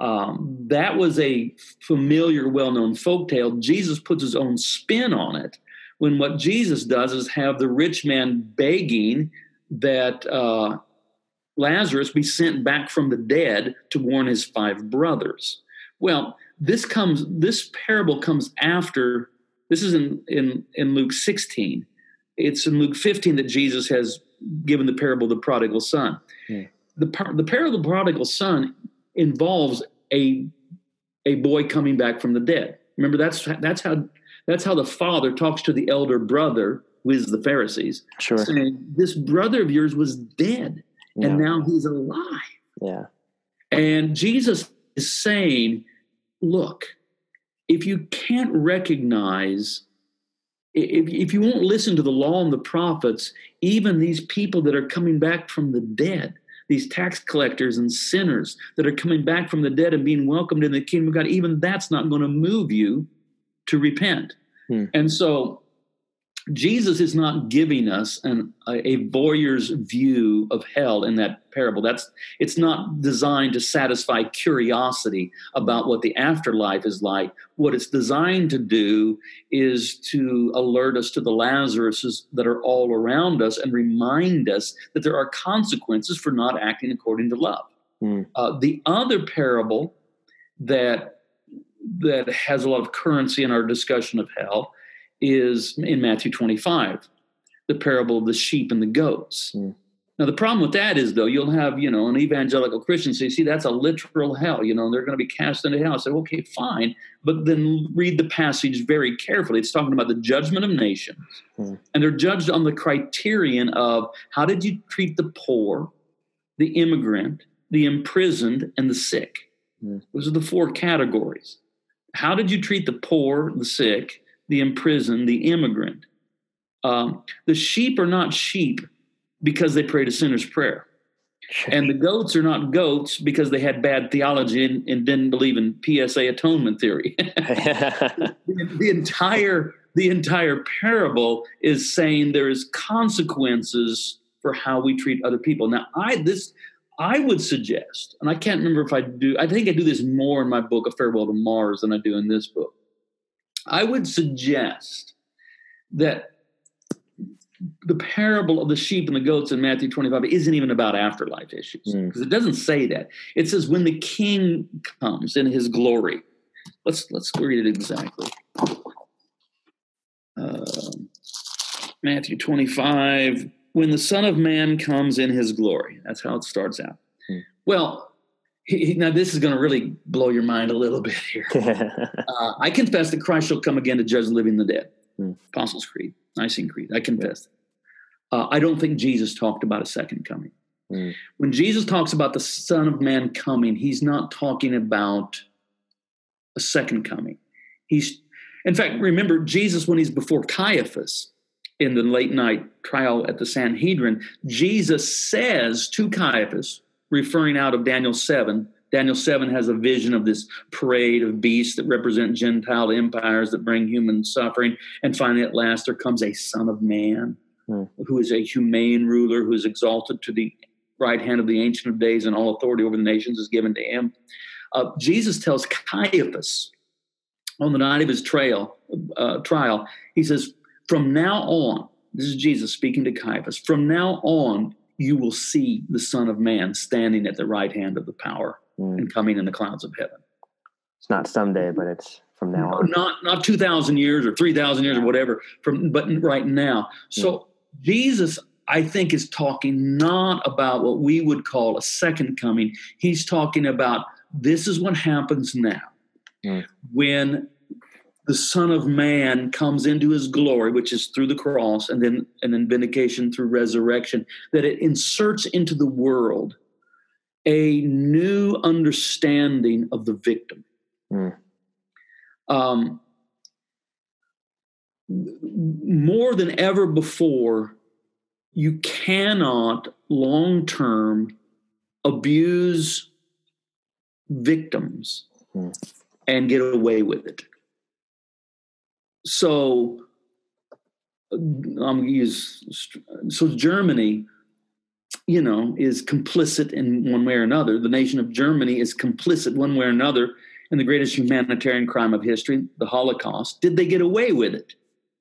Um, that was a familiar well-known folk tale. Jesus puts his own spin on it when what jesus does is have the rich man begging that uh, lazarus be sent back from the dead to warn his five brothers. Well this comes this parable comes after this is in in in luke 16 it's in luke 15 that jesus has given the parable of the prodigal son Hmm. the, par- the parable of the prodigal son involves a a boy coming back from the dead remember that's that's how that's how the father talks to the elder brother who is the pharisees Sure. saying this brother of yours was dead Yeah. and now he's alive yeah. and Jesus is saying, look, if you can't recognize, if, if you won't listen to the law and the prophets, even these people that are coming back from the dead, these tax collectors and sinners that are coming back from the dead and being welcomed in the kingdom of God, even that's not going to move you to repent. Hmm. And so Jesus is not giving us an, a, a voyeur's view of hell in that parable. That's it's not designed to satisfy curiosity about what the afterlife is like. What it's designed to do is to alert us to the Lazaruses that are all around us and remind us that there are consequences for not acting according to love. Hmm. Uh, the other parable that that has a lot of currency in our discussion of hell is in Matthew 25, the parable of the sheep and the goats. Hmm. Now, the problem with that is, though, you'll have, you know, an evangelical Christian say, see, that's a literal hell, you know, and they're going to be cast into hell. I say, okay, fine. But then read the passage very carefully. It's talking about the judgment of nations. Hmm. And they're judged on the criterion of how did you treat the poor, the immigrant, the imprisoned, and the sick? Hmm. Those are the four categories. How did you treat the poor, the sick, the imprisoned, the immigrant? Um, the sheep are not sheep because they prayed a sinner's prayer. And the goats are not goats because they had bad theology and, and didn't believe in PSA atonement theory. the, the entire the entire parable is saying there is consequences for how we treat other people. Now, I this I would suggest, and I can't remember if I do. I think I do this more in my book, A Farewell to Mars, than I do in this book. I would suggest that the parable of the sheep and the goats in Matthew 25 isn't even about afterlife issues Mm. because it doesn't say that. It says when the king comes in his glory. Let's let's read it exactly. Um, Matthew 25 when the son of man comes in his glory. That's how it starts out. Hmm. Well, he, now this is going to really blow your mind a little bit here. Uh, I confess that Christ shall come again to judge the living and the dead. Hmm. Apostles' Creed, Nicene Creed. I confess. that. Uh, I don't think Jesus talked about a second coming. Hmm. When Jesus talks about the Son of Man coming, he's not talking about a second coming. He's, in fact, remember Jesus when he's before Caiaphas in the late night trial at the Sanhedrin, Jesus says to Caiaphas, referring out of Daniel 7, Daniel 7 has a vision of this parade of beasts that represent Gentile empires that bring human suffering. And finally, at last, there comes a Son of Man Hmm. who is a humane ruler who is exalted to the right hand of the Ancient of Days, and all authority over the nations is given to him. Uh, Jesus tells Caiaphas on the night of his trail, uh, trial, he says, From now on, this is Jesus speaking to Caiaphas, from now on, you will see the Son of Man standing at the right hand of the power Mm. and coming in the clouds of heaven. It's not someday, but it's from now on. Not not two thousand years or three thousand years or whatever, from but right now. So Jesus, I think, is talking not about what we would call a second coming. He's talking about this is what happens now Mm. when the Son of Man comes into his glory, which is through the cross, and then and then vindication through resurrection, that it inserts into the world a new understanding of the victim. Mm. Um, more than ever before, you cannot long term abuse victims mm. and get away with it. So, I'm use so Germany, you know, is complicit in one way or another. The nation of Germany is complicit one way or another in the greatest humanitarian crime of history, the Holocaust. Did they get away with it?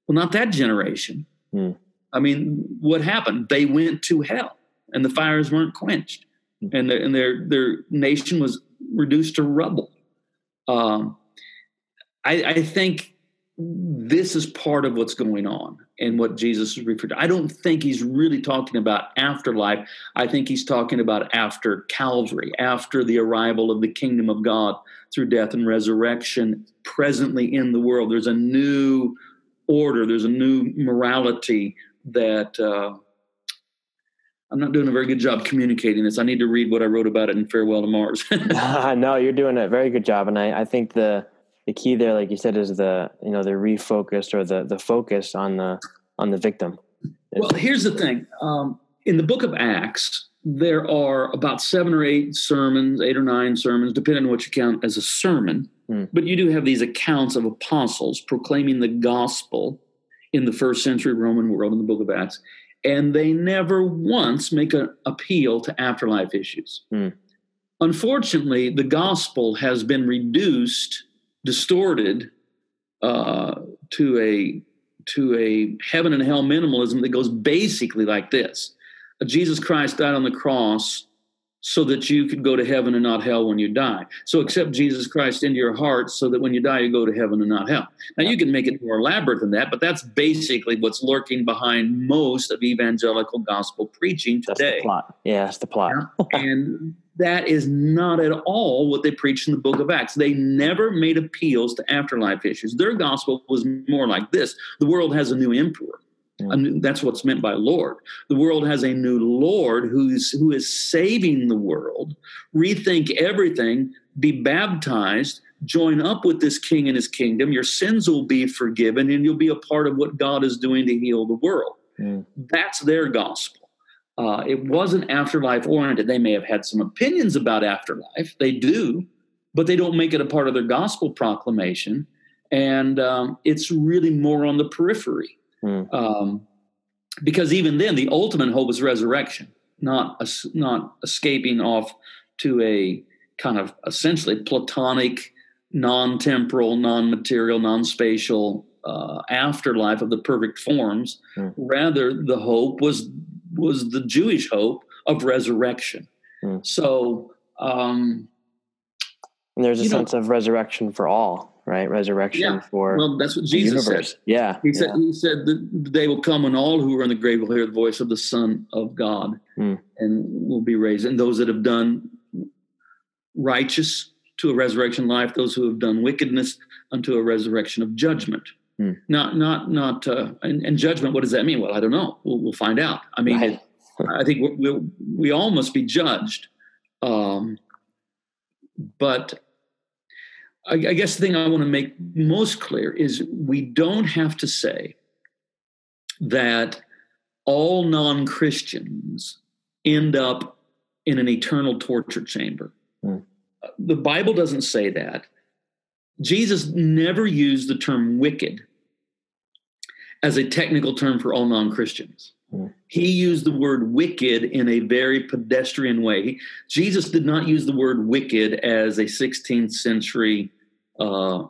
Well, not that generation. Hmm. I mean, what happened? They went to hell, and the fires weren't quenched, hmm. and, the, and their their nation was reduced to rubble. Um, I, I think this is part of what's going on and what Jesus is referred to. I don't think he's really talking about afterlife. I think he's talking about after Calvary, after the arrival of the kingdom of God through death and resurrection presently in the world. There's a new order, there's a new morality that uh, I'm not doing a very good job communicating this. I need to read what I wrote about it in Farewell to Mars. no, you're doing a very good job. And I, I think the, the key there, like you said, is the you know the refocused or the the focus on the on the victim. Well, here's the thing. Um, in the book of Acts, there are about seven or eight sermons, eight or nine sermons, depending on what you count as a sermon. Mm. But you do have these accounts of apostles proclaiming the gospel in the first century Roman world in the book of Acts. And they never once make an appeal to afterlife issues. Mm. Unfortunately, the gospel has been reduced distorted uh, to a to a heaven and hell minimalism that goes basically like this: Jesus Christ died on the cross so that you could go to heaven and not hell when you die. So accept Jesus Christ into your heart so that when you die, you go to heaven and not hell. Now, you can make it more elaborate than that, but that's basically what's lurking behind most of evangelical gospel preaching today. That's the plot. Yeah, that's the plot. and that is not at all what they preached in the book of Acts. They never made appeals to afterlife issues. Their gospel was more like this the world has a new emperor. New, that's what's meant by Lord. The world has a new Lord who's who is saving the world. Rethink everything. Be baptized. Join up with this King and His kingdom. Your sins will be forgiven, and you'll be a part of what God is doing to heal the world. Mm. That's their gospel. Uh, it wasn't afterlife oriented. They may have had some opinions about afterlife. They do, but they don't make it a part of their gospel proclamation. And um, it's really more on the periphery. Mm. Um, because even then, the ultimate hope is resurrection, not, not escaping off to a kind of essentially platonic, non temporal, non material, non spatial uh, afterlife of the perfect forms. Mm. Rather, the hope was was the Jewish hope of resurrection. Mm. So, um, and there's a sense know, of resurrection for all, right? Resurrection yeah, for well, that's what Jesus said. Yeah, he said. He said that the day will come when all who are in the grave will hear the voice of the Son of God, mm. and will be raised. And those that have done righteous to a resurrection life; those who have done wickedness unto a resurrection of judgment. Hmm. Not, not, not. Uh, and, and, judgment. What does that mean? Well, I don't know. We'll, we'll find out. I mean, right. I think we, we, we all must be judged. Um, but I, I guess the thing I want to make most clear is we don't have to say that all non Christians end up in an eternal torture chamber. Hmm. The Bible doesn't say that. Jesus never used the term wicked as a technical term for all non Christians. Mm. He used the word wicked in a very pedestrian way. Jesus did not use the word wicked as a 16th century uh,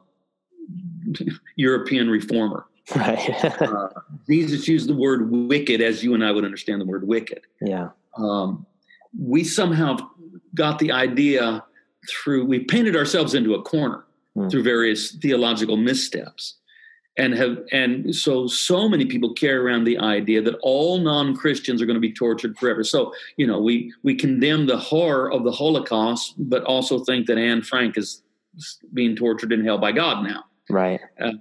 European reformer. Right. uh, Jesus used the word wicked as you and I would understand the word wicked. Yeah. Um, we somehow got the idea through, we painted ourselves into a corner mm. through various theological missteps and have and so so many people carry around the idea that all non-christians are going to be tortured forever so you know we we condemn the horror of the holocaust but also think that anne frank is being tortured in hell by god now Right. Uh,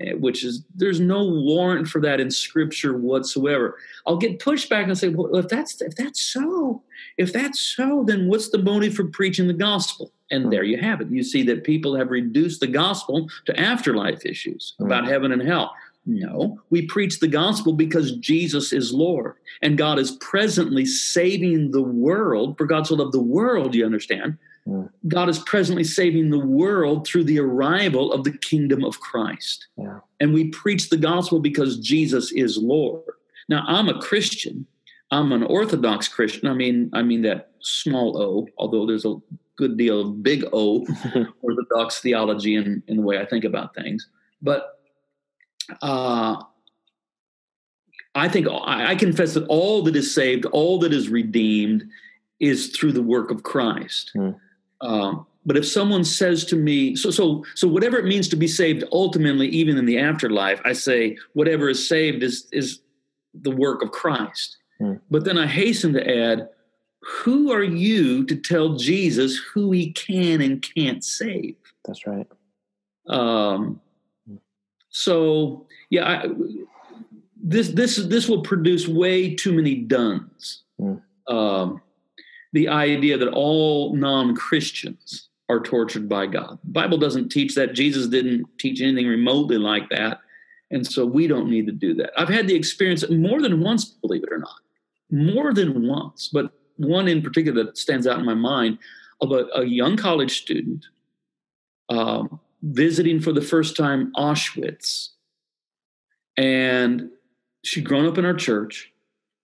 Eh, which is there's no warrant for that in scripture whatsoever. I'll get pushed back and say, well, if that's if that's so, if that's so, then what's the motive for preaching the gospel? And there you have it. You see that people have reduced the gospel to afterlife issues about mm. heaven and hell. No, we preach the gospel because Jesus is Lord and God is presently saving the world. For God so loved the world, you understand? Mm. God is presently saving the world through the arrival of the kingdom of Christ. Yeah. And we preach the gospel because Jesus is Lord. Now, I'm a Christian. I'm an Orthodox Christian. I mean, I mean that small O, although there's a good deal of big O Orthodox theology in, in the way I think about things. But uh, I think I, I confess that all that is saved, all that is redeemed, is through the work of Christ. Mm. Um, but if someone says to me, so so so whatever it means to be saved, ultimately, even in the afterlife, I say whatever is saved is is the work of Christ. Mm. But then I hasten to add, who are you to tell Jesus who he can and can't save? That's right. Um, so yeah, I, this this this will produce way too many duns. Mm. Um, the idea that all non Christians are tortured by God. The Bible doesn't teach that. Jesus didn't teach anything remotely like that, and so we don't need to do that. I've had the experience more than once, believe it or not, more than once, but one in particular that stands out in my mind of a, a young college student um, visiting for the first time Auschwitz. And she'd grown up in our church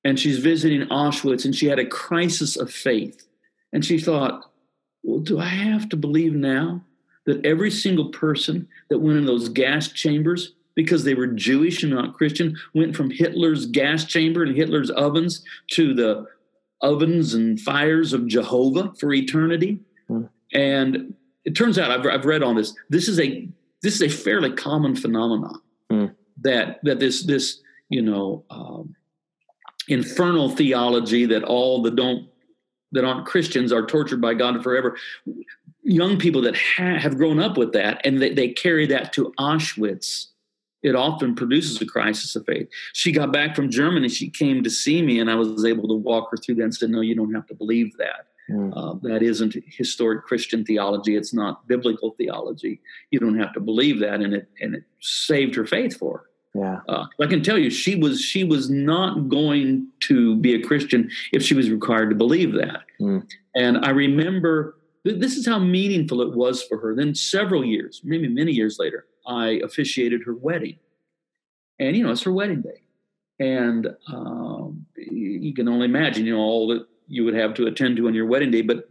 and she's visiting Auschwitz and she had a crisis of faith. And she thought, well, do I have to believe now that every single person that went in those gas chambers because they were Jewish and not Christian went from Hitler's gas chamber and Hitler's ovens to the ovens and fires of Jehovah for eternity? Mm. And it turns out I've, I've read on this. This is a this is a fairly common phenomenon mm. that that this this you know um, infernal theology that all the don't that aren't Christians are tortured by God forever. Young people that ha- have grown up with that and they, they carry that to Auschwitz it often produces a crisis of faith. She got back from Germany. She came to see me, and I was able to walk her through that and said, No, you don't have to believe that. Mm. Uh, that isn't historic Christian theology. It's not biblical theology. You don't have to believe that, and it and it saved her faith for her. Yeah, uh, I can tell you, she was she was not going to be a Christian if she was required to believe that. Mm. And I remember th- this is how meaningful it was for her. Then several years, maybe many years later, I officiated her wedding, and you know it's her wedding day, and um, you can only imagine, you know, all that you would have to attend to on your wedding day. But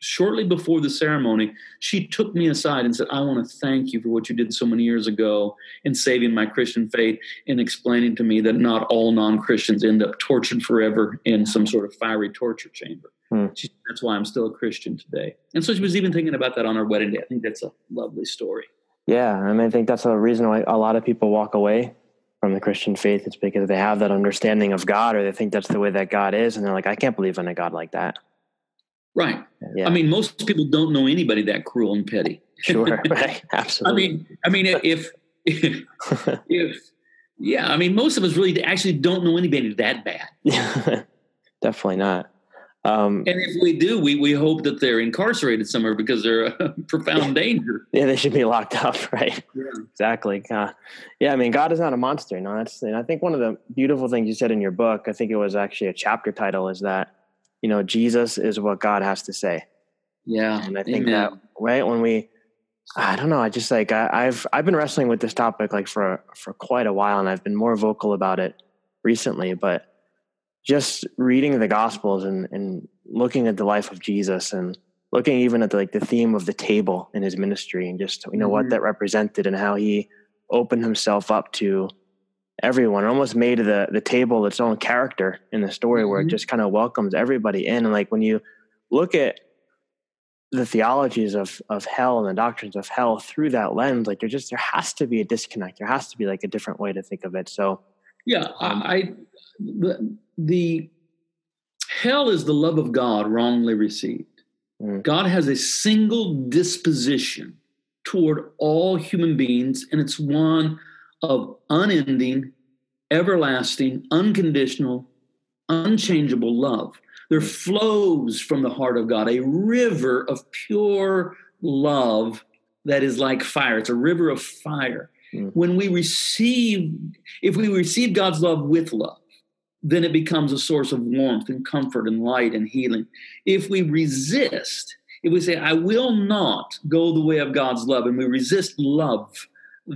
shortly before the ceremony, she took me aside and said, I want to thank you for what you did so many years ago in saving my Christian faith and explaining to me that not all non Christians end up tortured forever in some sort of fiery torture chamber. Hmm. She, that's why I'm still a Christian today. And so she was even thinking about that on our wedding day. I think that's a lovely story. Yeah. And I think that's the reason why a lot of people walk away from the Christian faith, it's because they have that understanding of God or they think that's the way that God is. And they're like, I can't believe in a God like that. Right. Yeah. I mean, most people don't know anybody that cruel and petty. Sure. right. Absolutely. I mean, I mean, if, if, if, yeah, I mean, most of us really actually don't know anybody that bad. Definitely not. Um, and if we do, we, we hope that they're incarcerated somewhere because they're a profound danger. Yeah, they should be locked up, right? Yeah. Exactly. Uh, yeah, I mean, God is not a monster. No, that's. And I think one of the beautiful things you said in your book, I think it was actually a chapter title, is that you know Jesus is what God has to say. Yeah, and I think Amen. that right when we, I don't know, I just like I, I've I've been wrestling with this topic like for for quite a while, and I've been more vocal about it recently, but just reading the gospels and, and looking at the life of jesus and looking even at the, like the theme of the table in his ministry and just you know mm-hmm. what that represented and how he opened himself up to everyone almost made the the table its own character in the story mm-hmm. where it mm-hmm. just kind of welcomes everybody in and like when you look at the theologies of of hell and the doctrines of hell through that lens like there just there has to be a disconnect there has to be like a different way to think of it so yeah um, i the, the hell is the love of God wrongly received. Mm. God has a single disposition toward all human beings, and it's one of unending, everlasting, unconditional, unchangeable love. There flows from the heart of God a river of pure love that is like fire. It's a river of fire. Mm. When we receive, if we receive God's love with love, then it becomes a source of warmth and comfort and light and healing. If we resist, if we say, I will not go the way of God's love, and we resist love,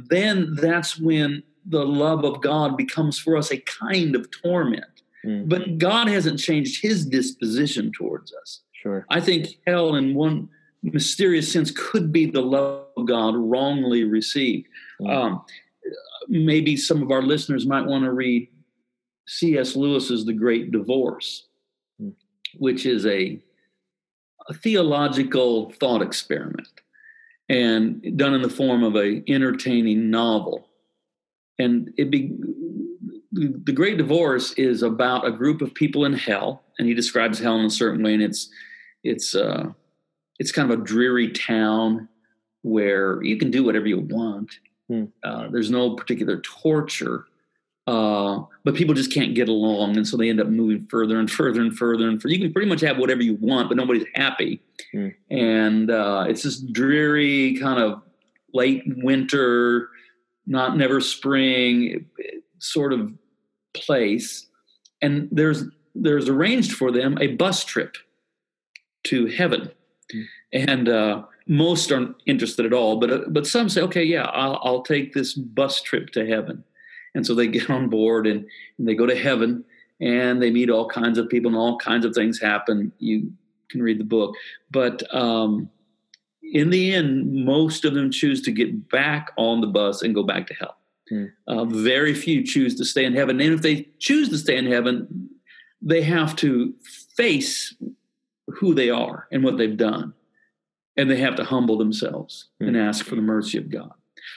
then that's when the love of God becomes for us a kind of torment. Mm. But God hasn't changed his disposition towards us. Sure. I think hell, in one mysterious sense, could be the love of God wrongly received. Mm. Um, maybe some of our listeners might want to read C.S. Lewis's The Great Divorce, mm. which is a, a theological thought experiment and done in the form of a entertaining novel. And it be, the Great Divorce is about a group of people in hell, and he describes hell in a certain way, and it's it's uh, it's kind of a dreary town where you can do whatever you want. Hmm. Uh, there's no particular torture, uh, but people just can't get along, and so they end up moving further and further and further and further. You can pretty much have whatever you want, but nobody's happy, hmm. and uh, it's this dreary kind of late winter, not never spring sort of place, and there's there's arranged for them a bus trip to heaven, mm. and uh, most aren't interested at all. But uh, but some say, okay, yeah, I'll, I'll take this bus trip to heaven, and so they get on board and, and they go to heaven and they meet all kinds of people and all kinds of things happen. You can read the book, but um, in the end, most of them choose to get back on the bus and go back to hell. Hmm. Uh, very few choose to stay in heaven. And if they choose to stay in heaven, they have to face who they are and what they've done. And they have to humble themselves hmm. and ask for the mercy of God.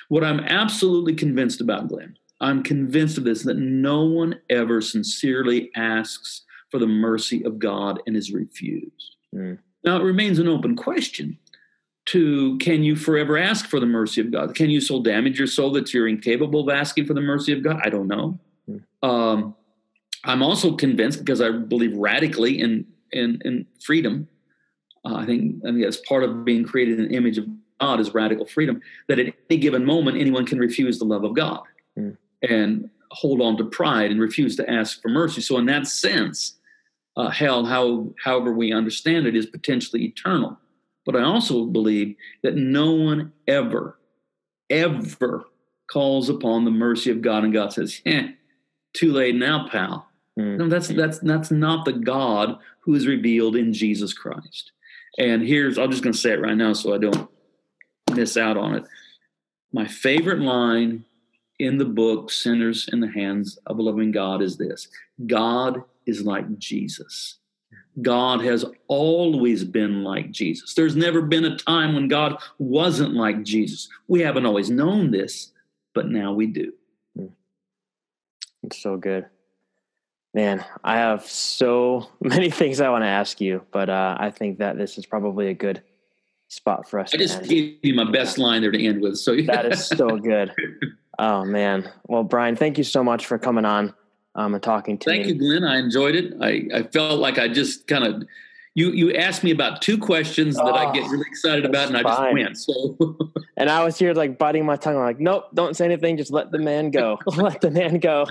What I'm absolutely convinced about, Glenn, I'm convinced of this that no one ever sincerely asks for the mercy of God and is refused. Hmm. Now, it remains an open question to can you forever ask for the mercy of God? Can you so damage your soul that you're incapable of asking for the mercy of God? I don't know. Mm. Um, I'm also convinced because I believe radically in in, in freedom. Uh, I think I think that's part of being created in the image of God is radical freedom. That at any given moment, anyone can refuse the love of God mm. And hold on to pride and refuse to ask for mercy. So, in that sense, uh, hell, how however we understand it, is potentially eternal. But I also believe that no one ever, ever calls upon the mercy of God and God says, eh, too late now, pal. Mm. No, that's that's that's not the God who is revealed in Jesus Christ. And here's I'm just gonna say it right now so I don't miss out on it. My favorite line in the book, Sinners in the Hands of a Loving God, is this God is like Jesus. God has always been like Jesus. There's never been a time when God wasn't like Jesus. We haven't always known this, but now we do. Hmm. It's so good. Man, I have so many things I want to ask you, but uh, I think that this is probably a good spot for us. I just gave you my best line there to end with. So that is so good. Oh man. Well, Brian, thank you so much for coming on um, and talking to Thank me. Thank you, Glenn. I enjoyed it. I, I felt like I just kind of you you asked me about two questions that I get oh, really excited about, and I just went. So, and I was here like biting my tongue, I'm like, nope, don't say anything. Just let the man go. let the man go.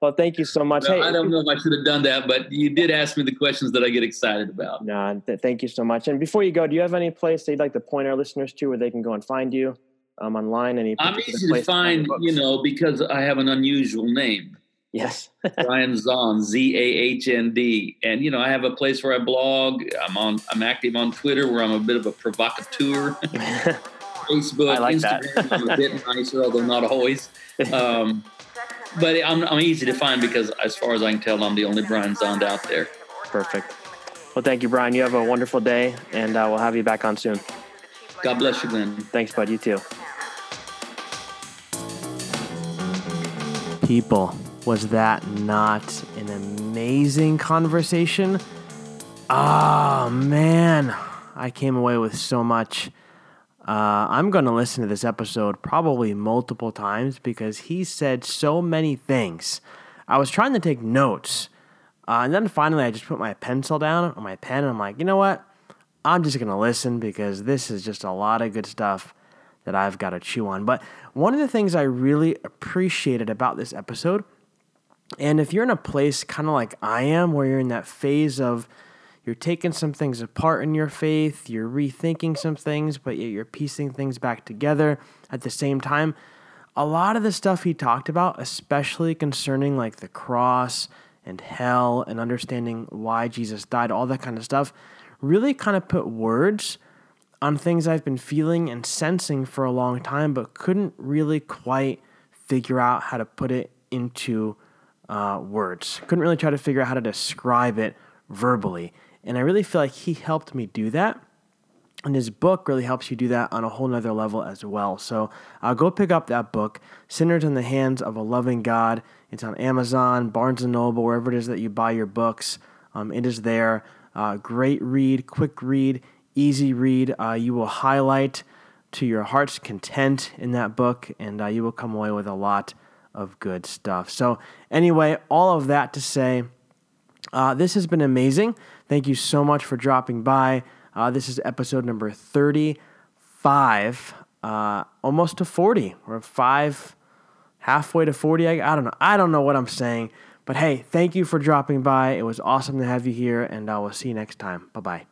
well, thank you so much. Hey, I don't know if I should have done that, but you did ask me the questions that I get excited about. No, th- thank you so much. And before you go, do you have any place that you'd like to point our listeners to where they can go and find you um, online? Any I'm easy to find, you know, because I have an unusual name. Yes. Brian Zahnd, Z A H N D. And you know, I have a place where I blog. I'm on I'm active on Twitter where I'm a bit of a provocateur. Facebook, like Instagram, I'm a bit nicer, although not always. Um, but I'm, I'm easy to find because as far as I can tell, I'm the only Brian Zahnd out there. Perfect. Well, thank you, Brian. You have a wonderful day, and uh, we'll have you back on soon. God bless you, Glenn. Thanks, bud. You too. People was that not an amazing conversation? Oh man, I came away with so much. Uh, I'm going to listen to this episode probably multiple times because he said so many things. I was trying to take notes, uh, and then finally I just put my pencil down on my pen, and I'm like, you know what? I'm just going to listen because this is just a lot of good stuff that I've got to chew on. But one of the things I really appreciated about this episode, and if you're in a place kind of like I am, where you're in that phase of you're taking some things apart in your faith, you're rethinking some things, but yet you're piecing things back together at the same time. A lot of the stuff he talked about, especially concerning like the cross and hell and understanding why Jesus died, all that kind of stuff, really kind of put words on things I've been feeling and sensing for a long time, but couldn't really quite figure out how to put it into uh, words. Couldn't really try to figure out how to describe it verbally. And I really feel like he helped me do that. And his book really helps you do that on a whole nother level as well. So uh, go pick up that book, Sinners in the Hands of a Loving God. It's on Amazon, Barnes and Noble, wherever it is that you buy your books. Um, it is there. Uh, great read, quick read, easy read. Uh, you will highlight to your heart's content in that book, and uh, you will come away with a lot of good stuff. So, anyway, all of that to say, uh, this has been amazing. Thank you so much for dropping by. Uh, this is episode number 35, uh, almost to 40. We're five, halfway to 40. I, I don't know. I don't know what I'm saying. But hey, thank you for dropping by. It was awesome to have you here, and I will see you next time. Bye bye.